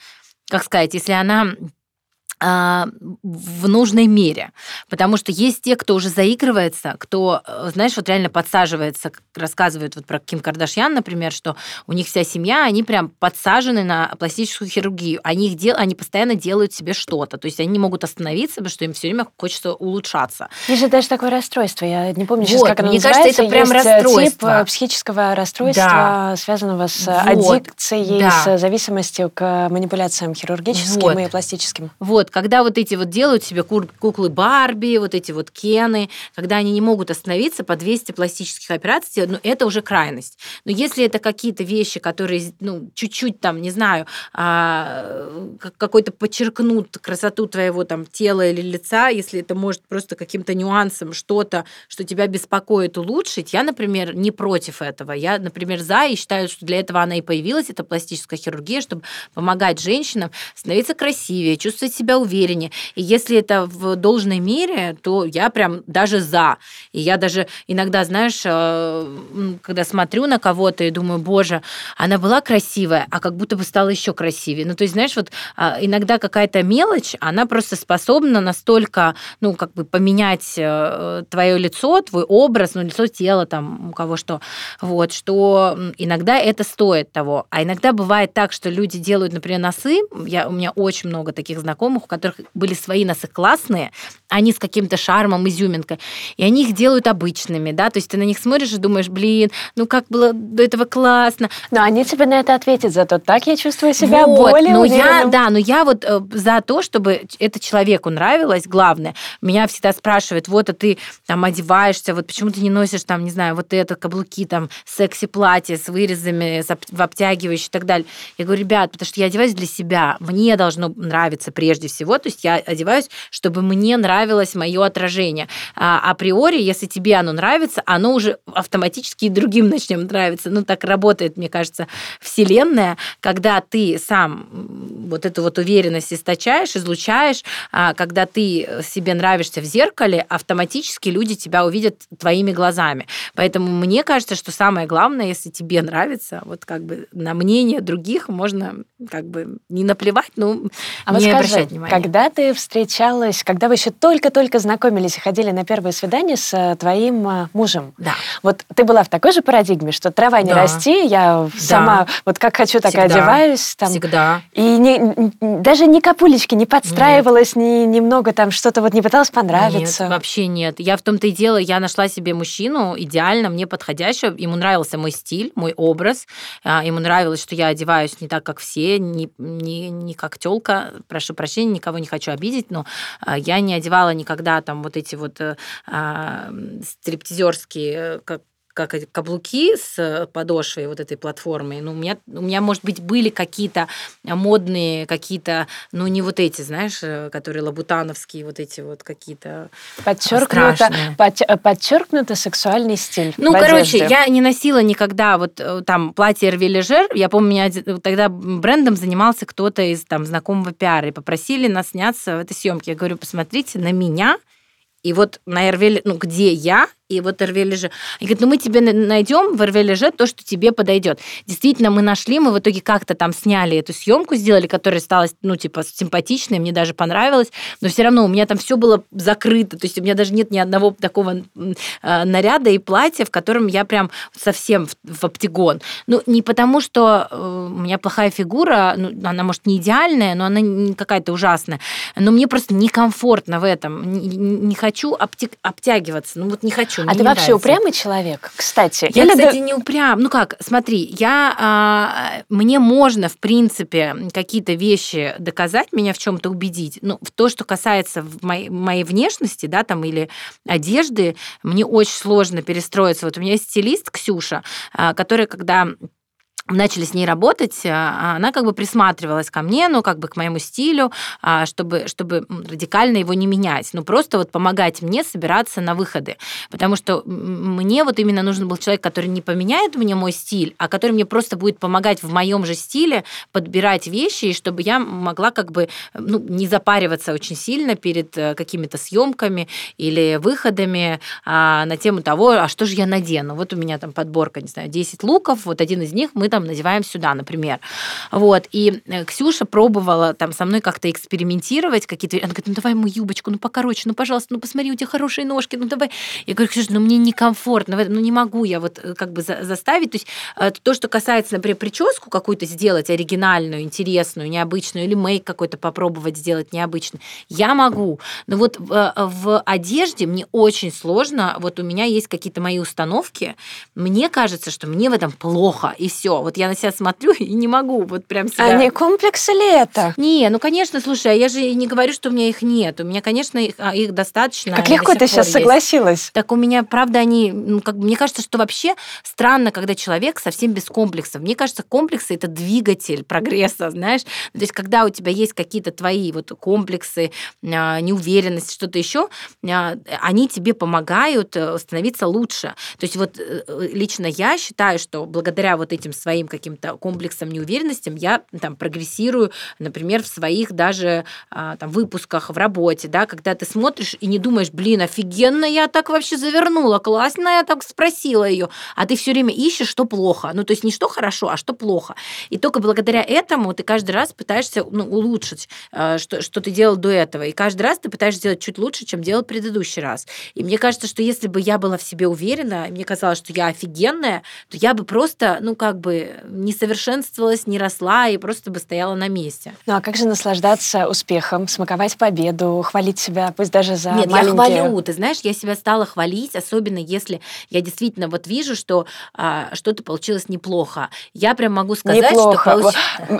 как сказать, если она в нужной мере. Потому что есть те, кто уже заигрывается, кто, э, знаешь, вот реально подсаживается, рассказывают вот про Ким Кардашьян, например, что у них вся семья, они прям подсажены на пластическую хирургию. Они, их дел... они постоянно делают себе что-то. То есть они не могут остановиться, потому что им все время хочется улучшаться. Есть же даже такое расстройство. Я не помню сейчас, вот, как оно мне называется. кажется, это прям есть расстройство. тип психического расстройства, да. связанного с вот. аддикцией, да. с зависимостью к манипуляциям хирургическим вот. и пластическим. Вот, вот, когда вот эти вот делают себе куклы Барби, вот эти вот Кены, когда они не могут остановиться по 200 пластических операций, ну, это уже крайность. Но если это какие-то вещи, которые, ну, чуть-чуть там, не знаю, а, какой-то подчеркнут красоту твоего там тела или лица, если это может просто каким-то нюансом что-то, что тебя беспокоит, улучшить, я, например, не против этого. Я, например, за и считаю, что для этого она и появилась, это пластическая хирургия, чтобы помогать женщинам становиться красивее, чувствовать себя увереннее. И если это в должной мере, то я прям даже за. И я даже иногда, знаешь, э, когда смотрю на кого-то и думаю, боже, она была красивая, а как будто бы стала еще красивее. Ну, то есть, знаешь, вот а, иногда какая-то мелочь, она просто способна настолько, ну, как бы поменять э, твое лицо, твой образ, ну, лицо, тело, там, у кого что, вот, что иногда это стоит того. А иногда бывает так, что люди делают, например, носы. Я, у меня очень много таких знакомых, у которых были свои носы классные, они с каким-то шармом, изюминкой, и они их делают обычными, да, то есть ты на них смотришь и думаешь, блин, ну как было до этого классно. Но они тебе на это ответят, зато так я чувствую себя вот, более но уверенным. я, Да, но я вот э, за то, чтобы это человеку нравилось, главное, меня всегда спрашивают, вот, а ты там одеваешься, вот почему ты не носишь там, не знаю, вот это, каблуки, там, секси-платье с вырезами, в обтягивающие и так далее. Я говорю, ребят, потому что я одеваюсь для себя, мне должно нравиться прежде всего, то есть я одеваюсь, чтобы мне нравилось мое отражение. А априори, если тебе оно нравится, оно уже автоматически и другим начнем нравиться. Ну, так работает, мне кажется, Вселенная, когда ты сам вот эту вот уверенность источаешь, излучаешь, а когда ты себе нравишься в зеркале, автоматически люди тебя увидят твоими глазами. Поэтому мне кажется, что самое главное, если тебе нравится, вот как бы на мнение других можно как бы не наплевать, но а не вот скажи, обращать внимания. Когда ты встречалась, когда вы еще только-только знакомились и ходили на первое свидание с э, твоим э, мужем. Да. Вот ты была в такой же парадигме, что трава не да. расти, я да. сама вот как хочу, так Всегда. и одеваюсь. Там, Всегда. И не, даже ни капулечки не подстраивалась, нет. ни немного там что-то вот не пыталась понравиться. Нет, вообще нет. Я в том-то и дело, я нашла себе мужчину идеально, мне подходящего. Ему нравился мой стиль, мой образ. А, ему нравилось, что я одеваюсь не так, как все, не, не, не как телка. Прошу прощения, никого не хочу обидеть, но а, я не одевала никогда там вот эти вот э, а, стриптизерские, как как каблуки с подошвой вот этой платформы. Ну, у меня, у меня, может быть, были какие-то модные, какие-то, ну, не вот эти, знаешь, э, которые лабутановские, вот эти вот какие-то Подчеркнуто, под, подчеркнуто сексуальный стиль. Ну, короче, я не носила никогда вот э, там платье Эрви Лежер. Я помню, меня тогда брендом занимался кто-то из там знакомого пиара, и попросили нас сняться в этой съемке. Я говорю, посмотрите на меня, и вот на Эрвеле, ну, где я, и вот РВ лежит. И говорит, ну мы тебе найдем в РВ лежит то, что тебе подойдет. Действительно, мы нашли, мы в итоге как-то там сняли эту съемку, сделали, которая стала, ну, типа, симпатичной, мне даже понравилось, но все равно у меня там все было закрыто, то есть у меня даже нет ни одного такого э, наряда и платья, в котором я прям совсем в, оптигон. Ну, не потому, что э, у меня плохая фигура, ну, она, может, не идеальная, но она не какая-то ужасная, но мне просто некомфортно в этом, не, не хочу обтя- обтягиваться, ну, вот не хочу хочу. А ты вообще нравится. упрямый человек, кстати? Я, Или кстати, да... не упрям. Ну как, смотри, я а, мне можно в принципе какие-то вещи доказать, меня в чем-то убедить. Ну в то, что касается моей, моей внешности, да, там или одежды, мне очень сложно перестроиться. Вот у меня есть стилист Ксюша, а, которая когда начали с ней работать, а, она как бы присматривалась ко мне, ну, как бы к моему стилю, а, чтобы, чтобы радикально его не менять, ну, просто вот помогать мне собираться на выходы, потому что мне вот именно нужен был человек, который не поменяет мне мой стиль, а который мне просто будет помогать в моем же стиле подбирать вещи, и чтобы я могла как бы ну, не запариваться очень сильно перед э, какими-то съемками или выходами а, на тему того, а что же я надену. Вот у меня там подборка, не знаю, 10 луков, вот один из них мы там там надеваем сюда, например. Вот. И э, Ксюша пробовала там со мной как-то экспериментировать какие-то... Она говорит, ну давай мою юбочку, ну покороче, ну пожалуйста, ну посмотри, у тебя хорошие ножки, ну давай. Я говорю, Ксюша, ну мне некомфортно, ну не могу я вот э, как бы заставить. То есть э, то, что касается, например, прическу какую-то сделать оригинальную, интересную, необычную, или мейк какой-то попробовать сделать необычный, я могу. Но вот в, в одежде мне очень сложно. Вот у меня есть какие-то мои установки. Мне кажется, что мне в этом плохо, и все. Вот я на себя смотрю и не могу вот прям себя... А не комплексы ли это? Не, ну, конечно, слушай, а я же не говорю, что у меня их нет. У меня, конечно, их, а, их достаточно. Как легко ты сейчас есть. согласилась. Так у меня, правда, они... Ну, как, мне кажется, что вообще странно, когда человек совсем без комплексов. Мне кажется, комплексы – это двигатель прогресса, знаешь. То есть, когда у тебя есть какие-то твои вот комплексы, а, неуверенность, что-то еще, они тебе помогают э, становиться лучше. То есть, вот э, лично я считаю, что благодаря вот этим своим своим каким-то комплексом, неуверенностям я там прогрессирую, например, в своих даже а, там выпусках в работе, да, когда ты смотришь и не думаешь, блин, офигенно я так вообще завернула, классно я так спросила ее, а ты все время ищешь, что плохо, ну то есть не что хорошо, а что плохо, и только благодаря этому ты каждый раз пытаешься ну, улучшить, а, что, что ты делал до этого, и каждый раз ты пытаешься сделать чуть лучше, чем делал предыдущий раз. И мне кажется, что если бы я была в себе уверена, и мне казалось, что я офигенная, то я бы просто, ну как бы не совершенствовалась, не росла и просто бы стояла на месте. Ну а как же наслаждаться успехом, смаковать победу, хвалить себя, пусть даже за Нет, маленькие... я хвалю. Ты знаешь, я себя стала хвалить, особенно если я действительно вот вижу, что а, что-то получилось неплохо. Я прям могу сказать, неплохо. что... Получ...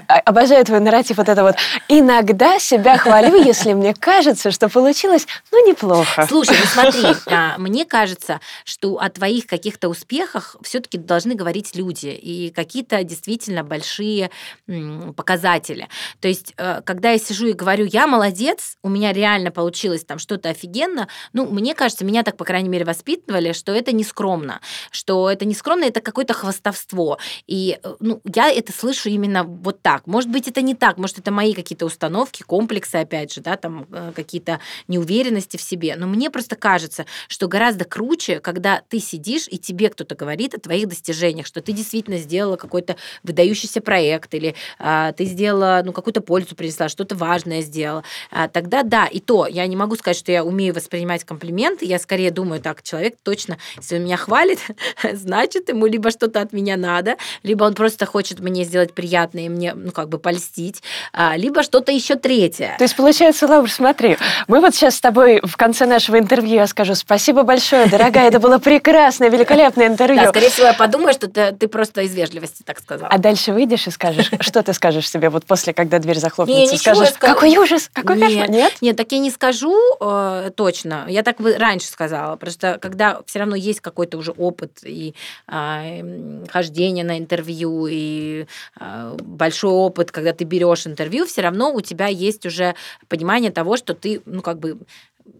А, обожаю твой нарратив вот это вот. Иногда себя хвалю, если мне кажется, что получилось, ну, неплохо. Слушай, ну смотри, а, мне кажется, что о твоих каких-то успехах все-таки должны говорить люди. И какие какие-то действительно большие показатели. То есть, э, когда я сижу и говорю, я молодец, у меня реально получилось там что-то офигенно, ну, мне кажется, меня так, по крайней мере, воспитывали, что это не скромно, что это не скромно, это какое-то хвастовство. И э, ну, я это слышу именно вот так. Может быть, это не так, может, это мои какие-то установки, комплексы, опять же, да, там э, какие-то неуверенности в себе. Но мне просто кажется, что гораздо круче, когда ты сидишь, и тебе кто-то говорит о твоих достижениях, что ты действительно сделала какой-то выдающийся проект, или а, ты сделала, ну, какую-то пользу принесла, что-то важное сделала, а, тогда да, и то, я не могу сказать, что я умею воспринимать комплименты, я скорее думаю, так, человек точно, если он меня хвалит, значит, ему либо что-то от меня надо, либо он просто хочет мне сделать приятное и мне, ну, как бы польстить, а, либо что-то еще третье. То есть, получается, Лаур, смотри, мы вот сейчас с тобой в конце нашего интервью я скажу спасибо большое, дорогая, это было прекрасное, великолепное интервью. Да, скорее всего, я подумаю, что ты, ты просто из вежливости слабости, так сказала. А дальше выйдешь и скажешь, что ты скажешь себе вот после, когда дверь захлопнется? Не, скажешь, какой ужас, какой нет, кошмар? Нет? Нет, так я не скажу э, точно. Я так раньше сказала. Просто когда все равно есть какой-то уже опыт и э, хождение на интервью, и э, большой опыт, когда ты берешь интервью, все равно у тебя есть уже понимание того, что ты, ну, как бы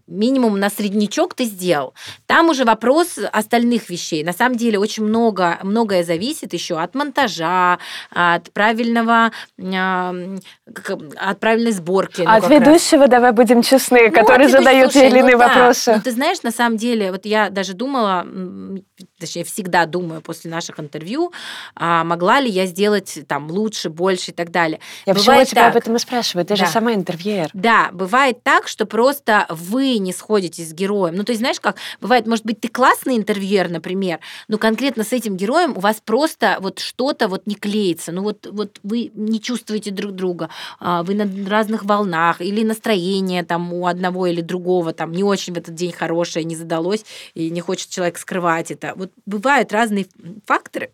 минимум на среднячок ты сделал. Там уже вопрос остальных вещей. На самом деле очень много, многое зависит еще от монтажа, от правильного, от правильной сборки. Ну, от ведущего, раз. давай будем честны, ну, который задает те или иные ну, вопросы. Да. Ну, ты знаешь, на самом деле, вот я даже думала, точнее, всегда думаю после наших интервью, а могла ли я сделать там лучше, больше и так далее. Я почему тебя так. об этом и спрашиваю? Ты да. же сама интервьюер. Да, бывает так, что просто вы не сходитесь с героем. Ну, то есть, знаешь, как бывает, может быть, ты классный интервьюер, например, но конкретно с этим героем у вас просто вот что-то вот не клеится. Ну, вот, вот вы не чувствуете друг друга, а, вы на разных волнах, или настроение там у одного или другого там не очень в этот день хорошее, не задалось, и не хочет человек скрывать это. Вот бывают разные факторы,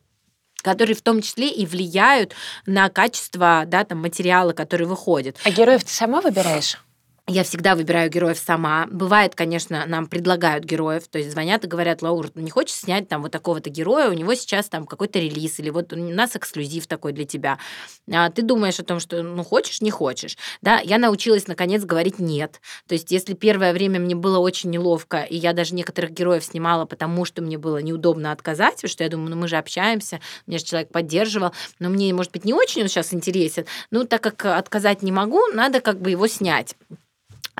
которые в том числе и влияют на качество да, там, материала, который выходит. А героев ты сама выбираешь? Я всегда выбираю героев сама. Бывает, конечно, нам предлагают героев, то есть звонят и говорят, Лаур, ну не хочешь снять там вот такого-то героя, у него сейчас там какой-то релиз, или вот у нас эксклюзив такой для тебя. А ты думаешь о том, что ну хочешь, не хочешь. Да, я научилась наконец говорить нет. То есть если первое время мне было очень неловко, и я даже некоторых героев снимала, потому что мне было неудобно отказать, потому что я думаю, ну мы же общаемся, меня же человек поддерживал, но мне, может быть, не очень он сейчас интересен, ну так как отказать не могу, надо как бы его снять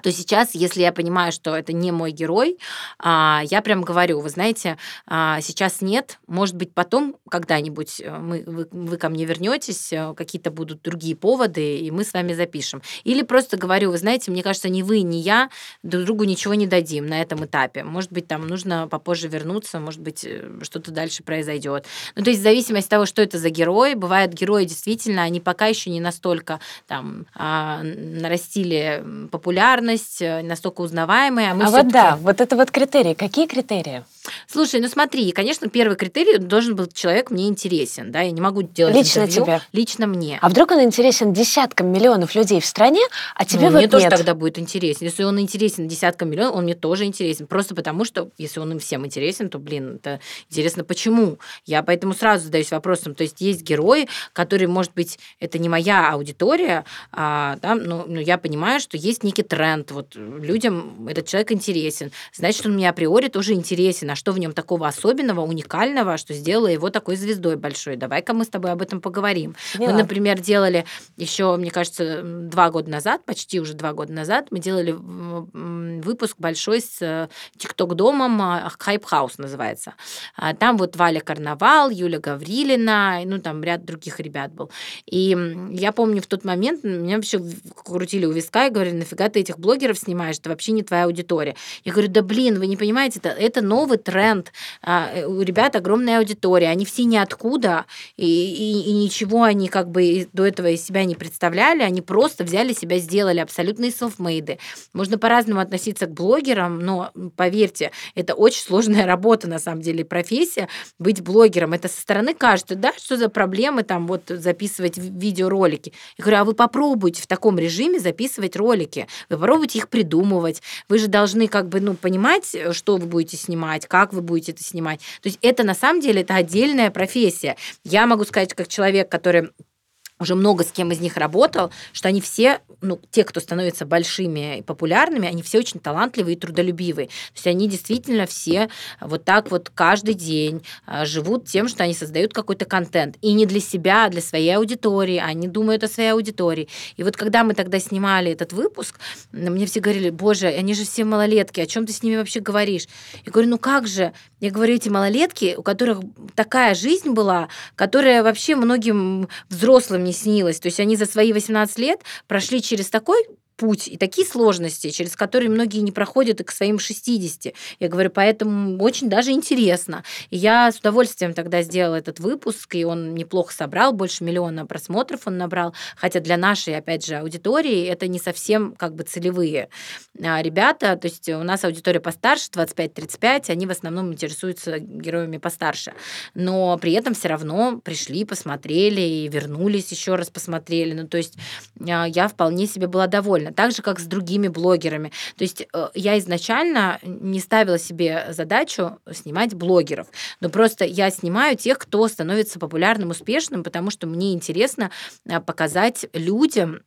то сейчас, если я понимаю, что это не мой герой, а, я прям говорю, вы знаете, а, сейчас нет, может быть, потом когда-нибудь э, мы, вы, вы ко мне вернетесь, э, какие-то будут другие поводы, и мы с вами запишем. Или просто говорю, вы знаете, мне кажется, ни вы, ни я друг другу ничего не дадим на этом этапе. Может быть, там нужно попозже вернуться, может быть, э, что-то дальше произойдет. Ну, то есть в зависимости от того, что это за герой, бывают герои действительно, они пока еще не настолько там а, нарастили популярность, популярность, э, настолько узнаваемые. А, мы а вот да, вот это вот критерии. Какие критерии? Слушай, ну смотри, конечно, первый критерий должен быть человек мне интересен, да, я не могу делать лично интервью, тебе. лично мне. А вдруг он интересен десяткам миллионов людей в стране, а тебе ну, вот мне тоже нет. тогда будет интересен. Если он интересен десяткам миллионов, он мне тоже интересен, просто потому что если он им всем интересен, то, блин, это интересно, почему? Я поэтому сразу задаюсь вопросом, то есть есть герои, которые, может быть, это не моя аудитория, а, да, но, но я понимаю, что есть некий тренд, вот людям этот человек интересен, значит, он мне априори тоже интересен, а что в нем такого особенного, уникального, что сделало его такой звездой большой? Давай-ка мы с тобой об этом поговорим. Поняла. Мы, например, делали еще, мне кажется, два года назад, почти уже два года назад, мы делали выпуск большой с ТикТок-домом, Хайп Хаус называется. А там вот Валя Карнавал, Юля Гаврилина, ну там ряд других ребят был. И я помню в тот момент, меня вообще крутили у виска и говорили, нафига ты этих блогеров снимаешь, это вообще не твоя аудитория. Я говорю, да блин, вы не понимаете, это, это новый тренд. А, э, у ребят огромная аудитория, они все ниоткуда, и, и, и ничего они как бы до этого из себя не представляли, они просто взяли себя, сделали абсолютные селфмейды. Можно по-разному относиться к блогерам, но поверьте, это очень сложная работа, на самом деле, профессия, быть блогером. Это со стороны кажется, да, что за проблемы там вот записывать видеоролики. Я говорю, а вы попробуйте в таком режиме записывать ролики, вы попробуйте их придумывать, вы же должны как бы, ну, понимать, что вы будете снимать, как вы будете это снимать. То есть это на самом деле это отдельная профессия. Я могу сказать, как человек, который уже много с кем из них работал, что они все, ну, те, кто становятся большими и популярными, они все очень талантливые и трудолюбивые. То есть они действительно все вот так вот каждый день а, живут тем, что они создают какой-то контент. И не для себя, а для своей аудитории. Они думают о своей аудитории. И вот когда мы тогда снимали этот выпуск, мне все говорили, боже, они же все малолетки, о чем ты с ними вообще говоришь? Я говорю, ну как же? Я говорю, эти малолетки, у которых такая жизнь была, которая вообще многим взрослым не снилось. То есть они за свои 18 лет прошли через такой путь и такие сложности, через которые многие не проходят и к своим 60. Я говорю, поэтому очень даже интересно. И я с удовольствием тогда сделала этот выпуск, и он неплохо собрал, больше миллиона просмотров он набрал, хотя для нашей, опять же, аудитории это не совсем как бы целевые а, ребята, то есть у нас аудитория постарше, 25-35, они в основном интересуются героями постарше, но при этом все равно пришли, посмотрели и вернулись еще раз посмотрели, ну то есть а, я вполне себе была довольна прикольно. Так же, как с другими блогерами. То есть э, я изначально не ставила себе задачу снимать блогеров, но просто я снимаю тех, кто становится популярным, успешным, потому что мне интересно э, показать людям,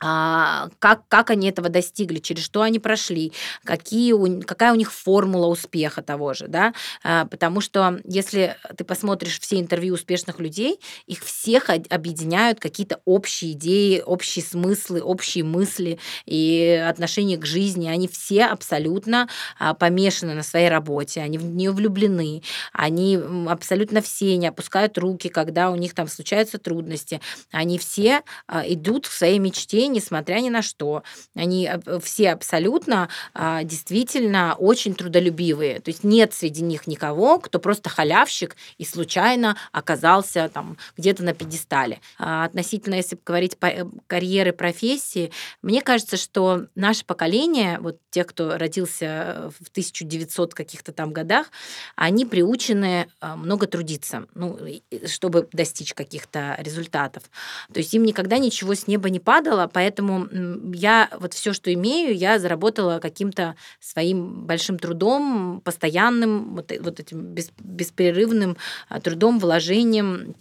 а, как, как они этого достигли, через что они прошли, какие у, какая у них формула успеха того же, да, а, потому что если ты посмотришь все интервью успешных людей, их всех объединяют какие-то общие идеи, общие смыслы, общие мысли и отношения к жизни, они все абсолютно а, помешаны на своей работе, они в нее влюблены, они абсолютно все не опускают руки, когда у них там случаются трудности, они все идут к своей мечте, несмотря ни на что. Они э, все абсолютно а, действительно очень трудолюбивые. То есть нет среди них никого, кто просто халявщик и случайно оказался там где-то на пьедестале. А, относительно, если говорить по э, карьеры, профессии, мне кажется, что наше поколение, вот те, кто родился в 1900 каких-то там годах, они приучены а, много трудиться, ну, чтобы достичь каких-то результатов. То есть им никогда ничего с неба не падало, поэтому я вот все, что имею, я заработала каким-то своим большим трудом, постоянным, вот, вот этим беспрерывным а, трудом, вложением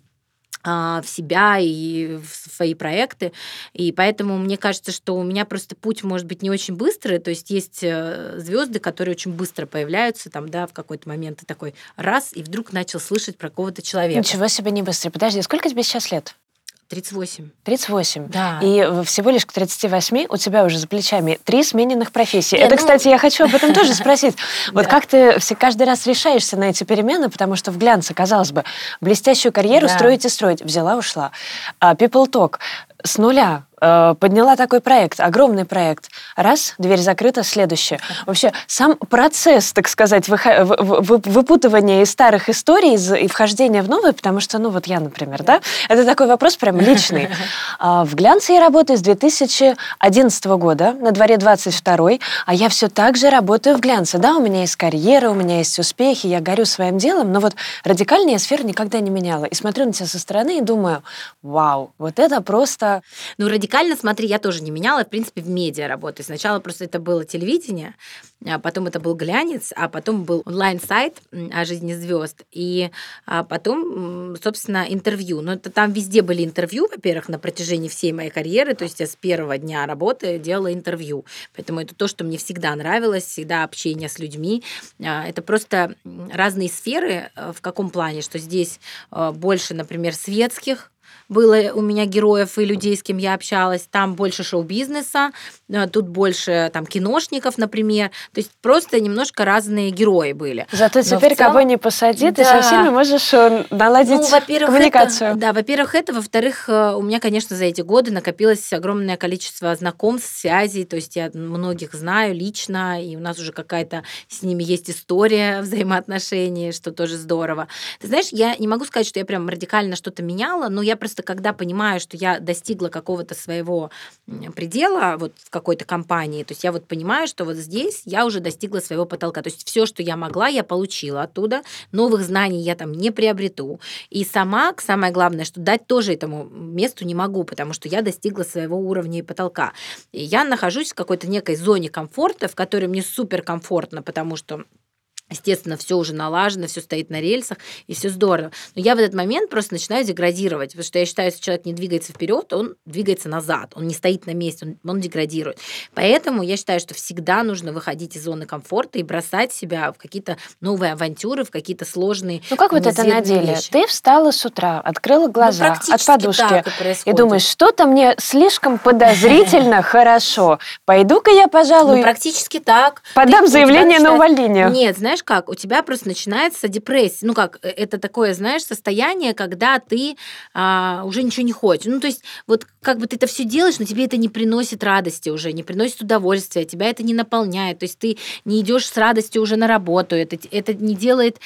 а, в себя и в свои проекты. И поэтому мне кажется, что у меня просто путь может быть не очень быстрый. То есть есть э, звезды, которые очень быстро появляются, там, да, в какой-то момент ты такой раз, и вдруг начал слышать про кого-то человека. Ничего себе не быстрый. Подожди, сколько тебе сейчас лет? 38. 38. Да. И всего лишь к 38 у тебя уже за плечами три смененных профессии. Не, Это, ну... кстати, я хочу об этом тоже спросить. Вот как ты все каждый раз решаешься на эти перемены, потому что в глянце, казалось бы, блестящую карьеру строить и строить. Взяла, ушла. А People Talk с нуля подняла такой проект, огромный проект. Раз, дверь закрыта, следующее. Вообще, сам процесс, так сказать, выпутывания из старых историй и вхождения в новые, потому что, ну вот я, например, да, это такой вопрос прям личный. А, в глянце я работаю с 2011 года, на дворе 22 а я все так же работаю в глянце. Да, у меня есть карьера, у меня есть успехи, я горю своим делом, но вот радикальная сфера никогда не меняла. И смотрю на тебя со стороны и думаю, вау, вот это просто... Ну, радикально радикально, смотри, я тоже не меняла, в принципе, в медиа работаю. Сначала просто это было телевидение, а потом это был глянец, а потом был онлайн-сайт о жизни звезд, и а потом, собственно, интервью. Но это там везде были интервью, во-первых, на протяжении всей моей карьеры, то есть я с первого дня работы делала интервью. Поэтому это то, что мне всегда нравилось, всегда общение с людьми. А, это просто разные сферы э, в каком плане, что здесь э, больше, например, светских было у меня героев и людей, с кем я общалась. Там больше шоу-бизнеса, э, тут больше там киношников, например. То есть просто немножко разные герои были. Зато теперь целом... кого не посади, да. ты со всеми можешь э, наладить ну, во-первых, коммуникацию. Это, да, во-первых, это. Во-вторых, э, у меня, конечно, за эти годы накопилось огромное количество знакомств, связей. То есть я многих знаю лично, и у нас уже какая-то с ними есть история взаимоотношений, что тоже здорово. Ты знаешь, я не могу сказать, что я прям радикально что-то меняла, но я просто просто когда понимаю, что я достигла какого-то своего предела вот в какой-то компании, то есть я вот понимаю, что вот здесь я уже достигла своего потолка. То есть все, что я могла, я получила оттуда. Новых знаний я там не приобрету. И сама, самое главное, что дать тоже этому месту не могу, потому что я достигла своего уровня и потолка. И я нахожусь в какой-то некой зоне комфорта, в которой мне супер комфортно, потому что Естественно, все уже налажено, все стоит на рельсах, и все здорово. Но я в этот момент просто начинаю деградировать, потому что я считаю, если человек не двигается вперед, он двигается назад, он не стоит на месте, он, он деградирует. Поэтому я считаю, что всегда нужно выходить из зоны комфорта и бросать себя в какие-то новые авантюры, в какие-то сложные. Ну как вот это на деле? Вещи. Ты встала с утра, открыла ну, глаза ну, от подушки и, и думаешь, что-то мне слишком подозрительно хорошо. Пойду-ка я, пожалуй. Ну, практически так. Подам заявление на увольнение. Нет, знаешь знаешь как, у тебя просто начинается депрессия. Ну как, э, это такое, знаешь, состояние, когда ты а, уже ничего не хочешь. Ну то есть вот как бы ты это все делаешь, но тебе это не приносит радости уже, не приносит удовольствия, тебя это не наполняет. То есть ты не идешь с радостью уже на работу, это, это не делает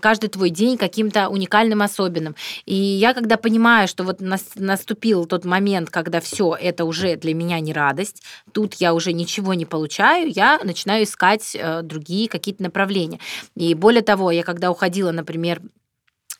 каждый твой день каким-то уникальным, особенным. И я когда понимаю, что вот наступил тот момент, когда все это уже для меня не радость, тут я уже ничего не получаю, я начинаю искать э, другие какие-то направления. И более того, я когда уходила, например,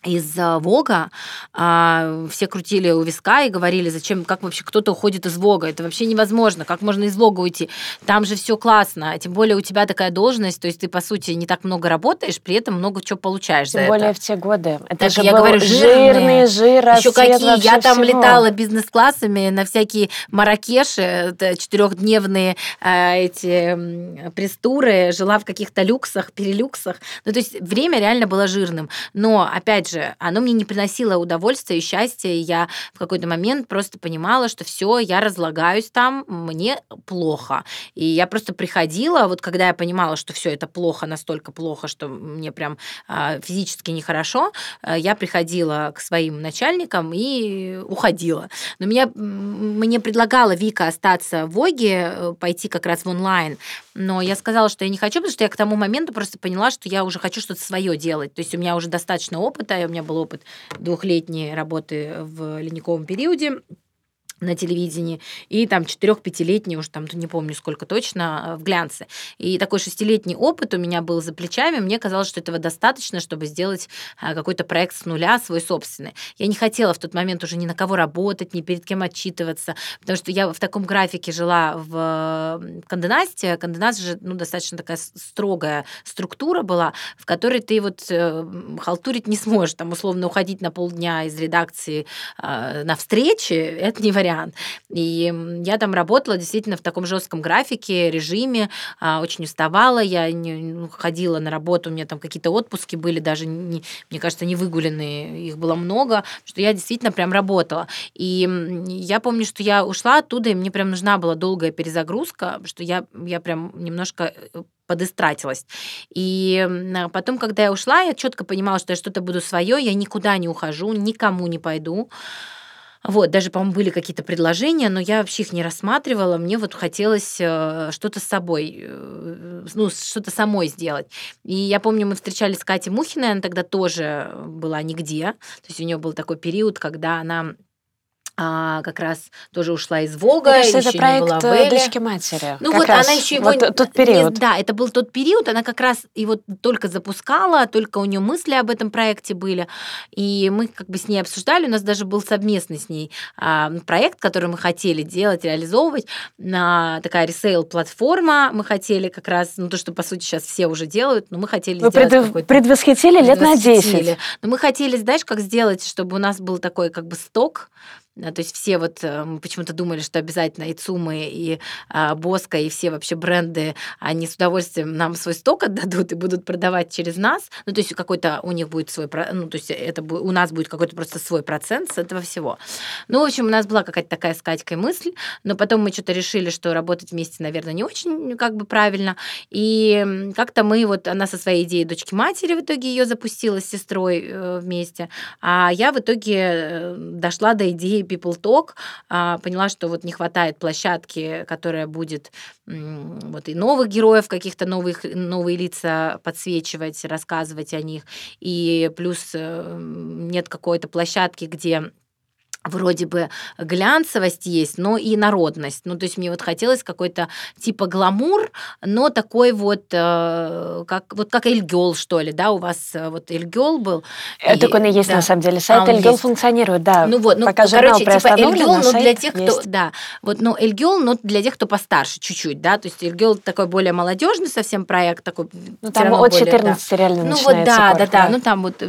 из Вога, а, все крутили у виска и говорили, зачем, как вообще кто-то уходит из Вога, это вообще невозможно, как можно из Вога уйти, там же все классно, тем более у тебя такая должность, то есть ты, по сути, не так много работаешь, при этом много чего получаешь Тем за более это. в те годы. Это Так же я говорю, жирный жир, Еще какие, я там всего. летала бизнес-классами на всякие Маракеши, четырехдневные э, эти м, пресс-туры, жила в каких-то люксах, перелюксах, ну, то есть время реально было жирным, но, опять же, оно мне не приносило удовольствия и счастья, и я в какой-то момент просто понимала, что все, я разлагаюсь там, мне плохо. И я просто приходила, вот когда я понимала, что все это плохо, настолько плохо, что мне прям а, физически нехорошо, а, я приходила к своим начальникам и уходила. Но меня, мне предлагала Вика остаться в Оге, э, пойти как раз в онлайн, но я сказала, что я не хочу, потому что я к тому моменту просто поняла, что я уже хочу что-то свое делать. То есть у меня уже достаточно опыта, у меня был опыт двухлетней работы в ледниковом периоде на телевидении, и там 4-5-летний, уж там не помню сколько точно, э, в глянце. И такой шестилетний опыт у меня был за плечами, мне казалось, что этого достаточно, чтобы сделать э, какой-то проект с нуля, свой собственный. Я не хотела в тот момент уже ни на кого работать, ни перед кем отчитываться, потому что я в таком графике жила в Канденасте. Канденаст же ну, достаточно такая строгая структура была, в которой ты вот э, халтурить не сможешь, там условно уходить на полдня из редакции на встречи, это не вариант вариант. И я там работала действительно в таком жестком графике, режиме, а, очень уставала, я не, ну, ходила на работу, у меня там какие-то отпуски были, даже, не, мне кажется, не выгуленные, их было много, что я действительно прям работала. И я помню, что я ушла оттуда, и мне прям нужна была долгая перезагрузка, что я, я прям немножко э, подистратилась. И потом, когда я ушла, я четко понимала, что я что-то буду свое, я никуда не ухожу, никому не пойду. Вот, даже, по-моему, были какие-то предложения, но я вообще их не рассматривала. Мне вот хотелось э, что-то с собой, э, ну, что-то самой сделать. И я помню, мы встречались с Катей Мухиной, она тогда тоже была нигде. То есть у нее был такой период, когда она а, как раз тоже ушла из Вога. Мне кажется, это проект была э, дочки матери. Ну вот раз. она еще его... Вот тот период. Не, да, это был тот период, она как раз его только запускала, только у нее мысли об этом проекте были. И мы как бы с ней обсуждали, у нас даже был совместный с ней а, проект, который мы хотели делать, реализовывать. А, такая ресейл-платформа мы хотели как раз, ну то, что по сути сейчас все уже делают, но мы хотели Вы сделать предв... предвосхитили лет на 10. Но мы хотели, знаешь, как сделать, чтобы у нас был такой как бы сток, то есть все вот э, мы почему-то думали, что обязательно и ЦУМы, и а, Боска, и все вообще бренды, они с удовольствием нам свой сток отдадут и будут продавать через нас. Ну, то есть какой-то у них будет свой, ну, то есть это у нас будет какой-то просто свой процент с этого всего. Ну, в общем, у нас была какая-то такая с Катькой мысль, но потом мы что-то решили, что работать вместе, наверное, не очень как бы правильно. И как-то мы вот, она со своей идеей дочки матери в итоге ее запустила с сестрой э, вместе, а я в итоге э, дошла до идеи People Talk, а, поняла, что вот не хватает площадки, которая будет вот и новых героев, каких-то новых, новые лица подсвечивать, рассказывать о них, и плюс э, нет какой-то площадки, где вроде бы глянцевость есть, но и народность. Ну, то есть мне вот хотелось какой-то типа гламур, но такой вот, э, как, вот как Эльгел, что ли, да, у вас э, вот Эльгел был. Это и, он и есть да. на самом деле. Сайт а, Эльгел функционирует, да. Ну вот, ну, Пока короче, типа Эльгел, но для тех, есть. кто, да, вот, ну, Эльгел, но для тех, кто постарше чуть-чуть, да, то есть Эльгел такой более молодежный совсем проект, такой Ну, там от более, 14 да. реально Ну, вот, да, курс, да, да, ну, там вот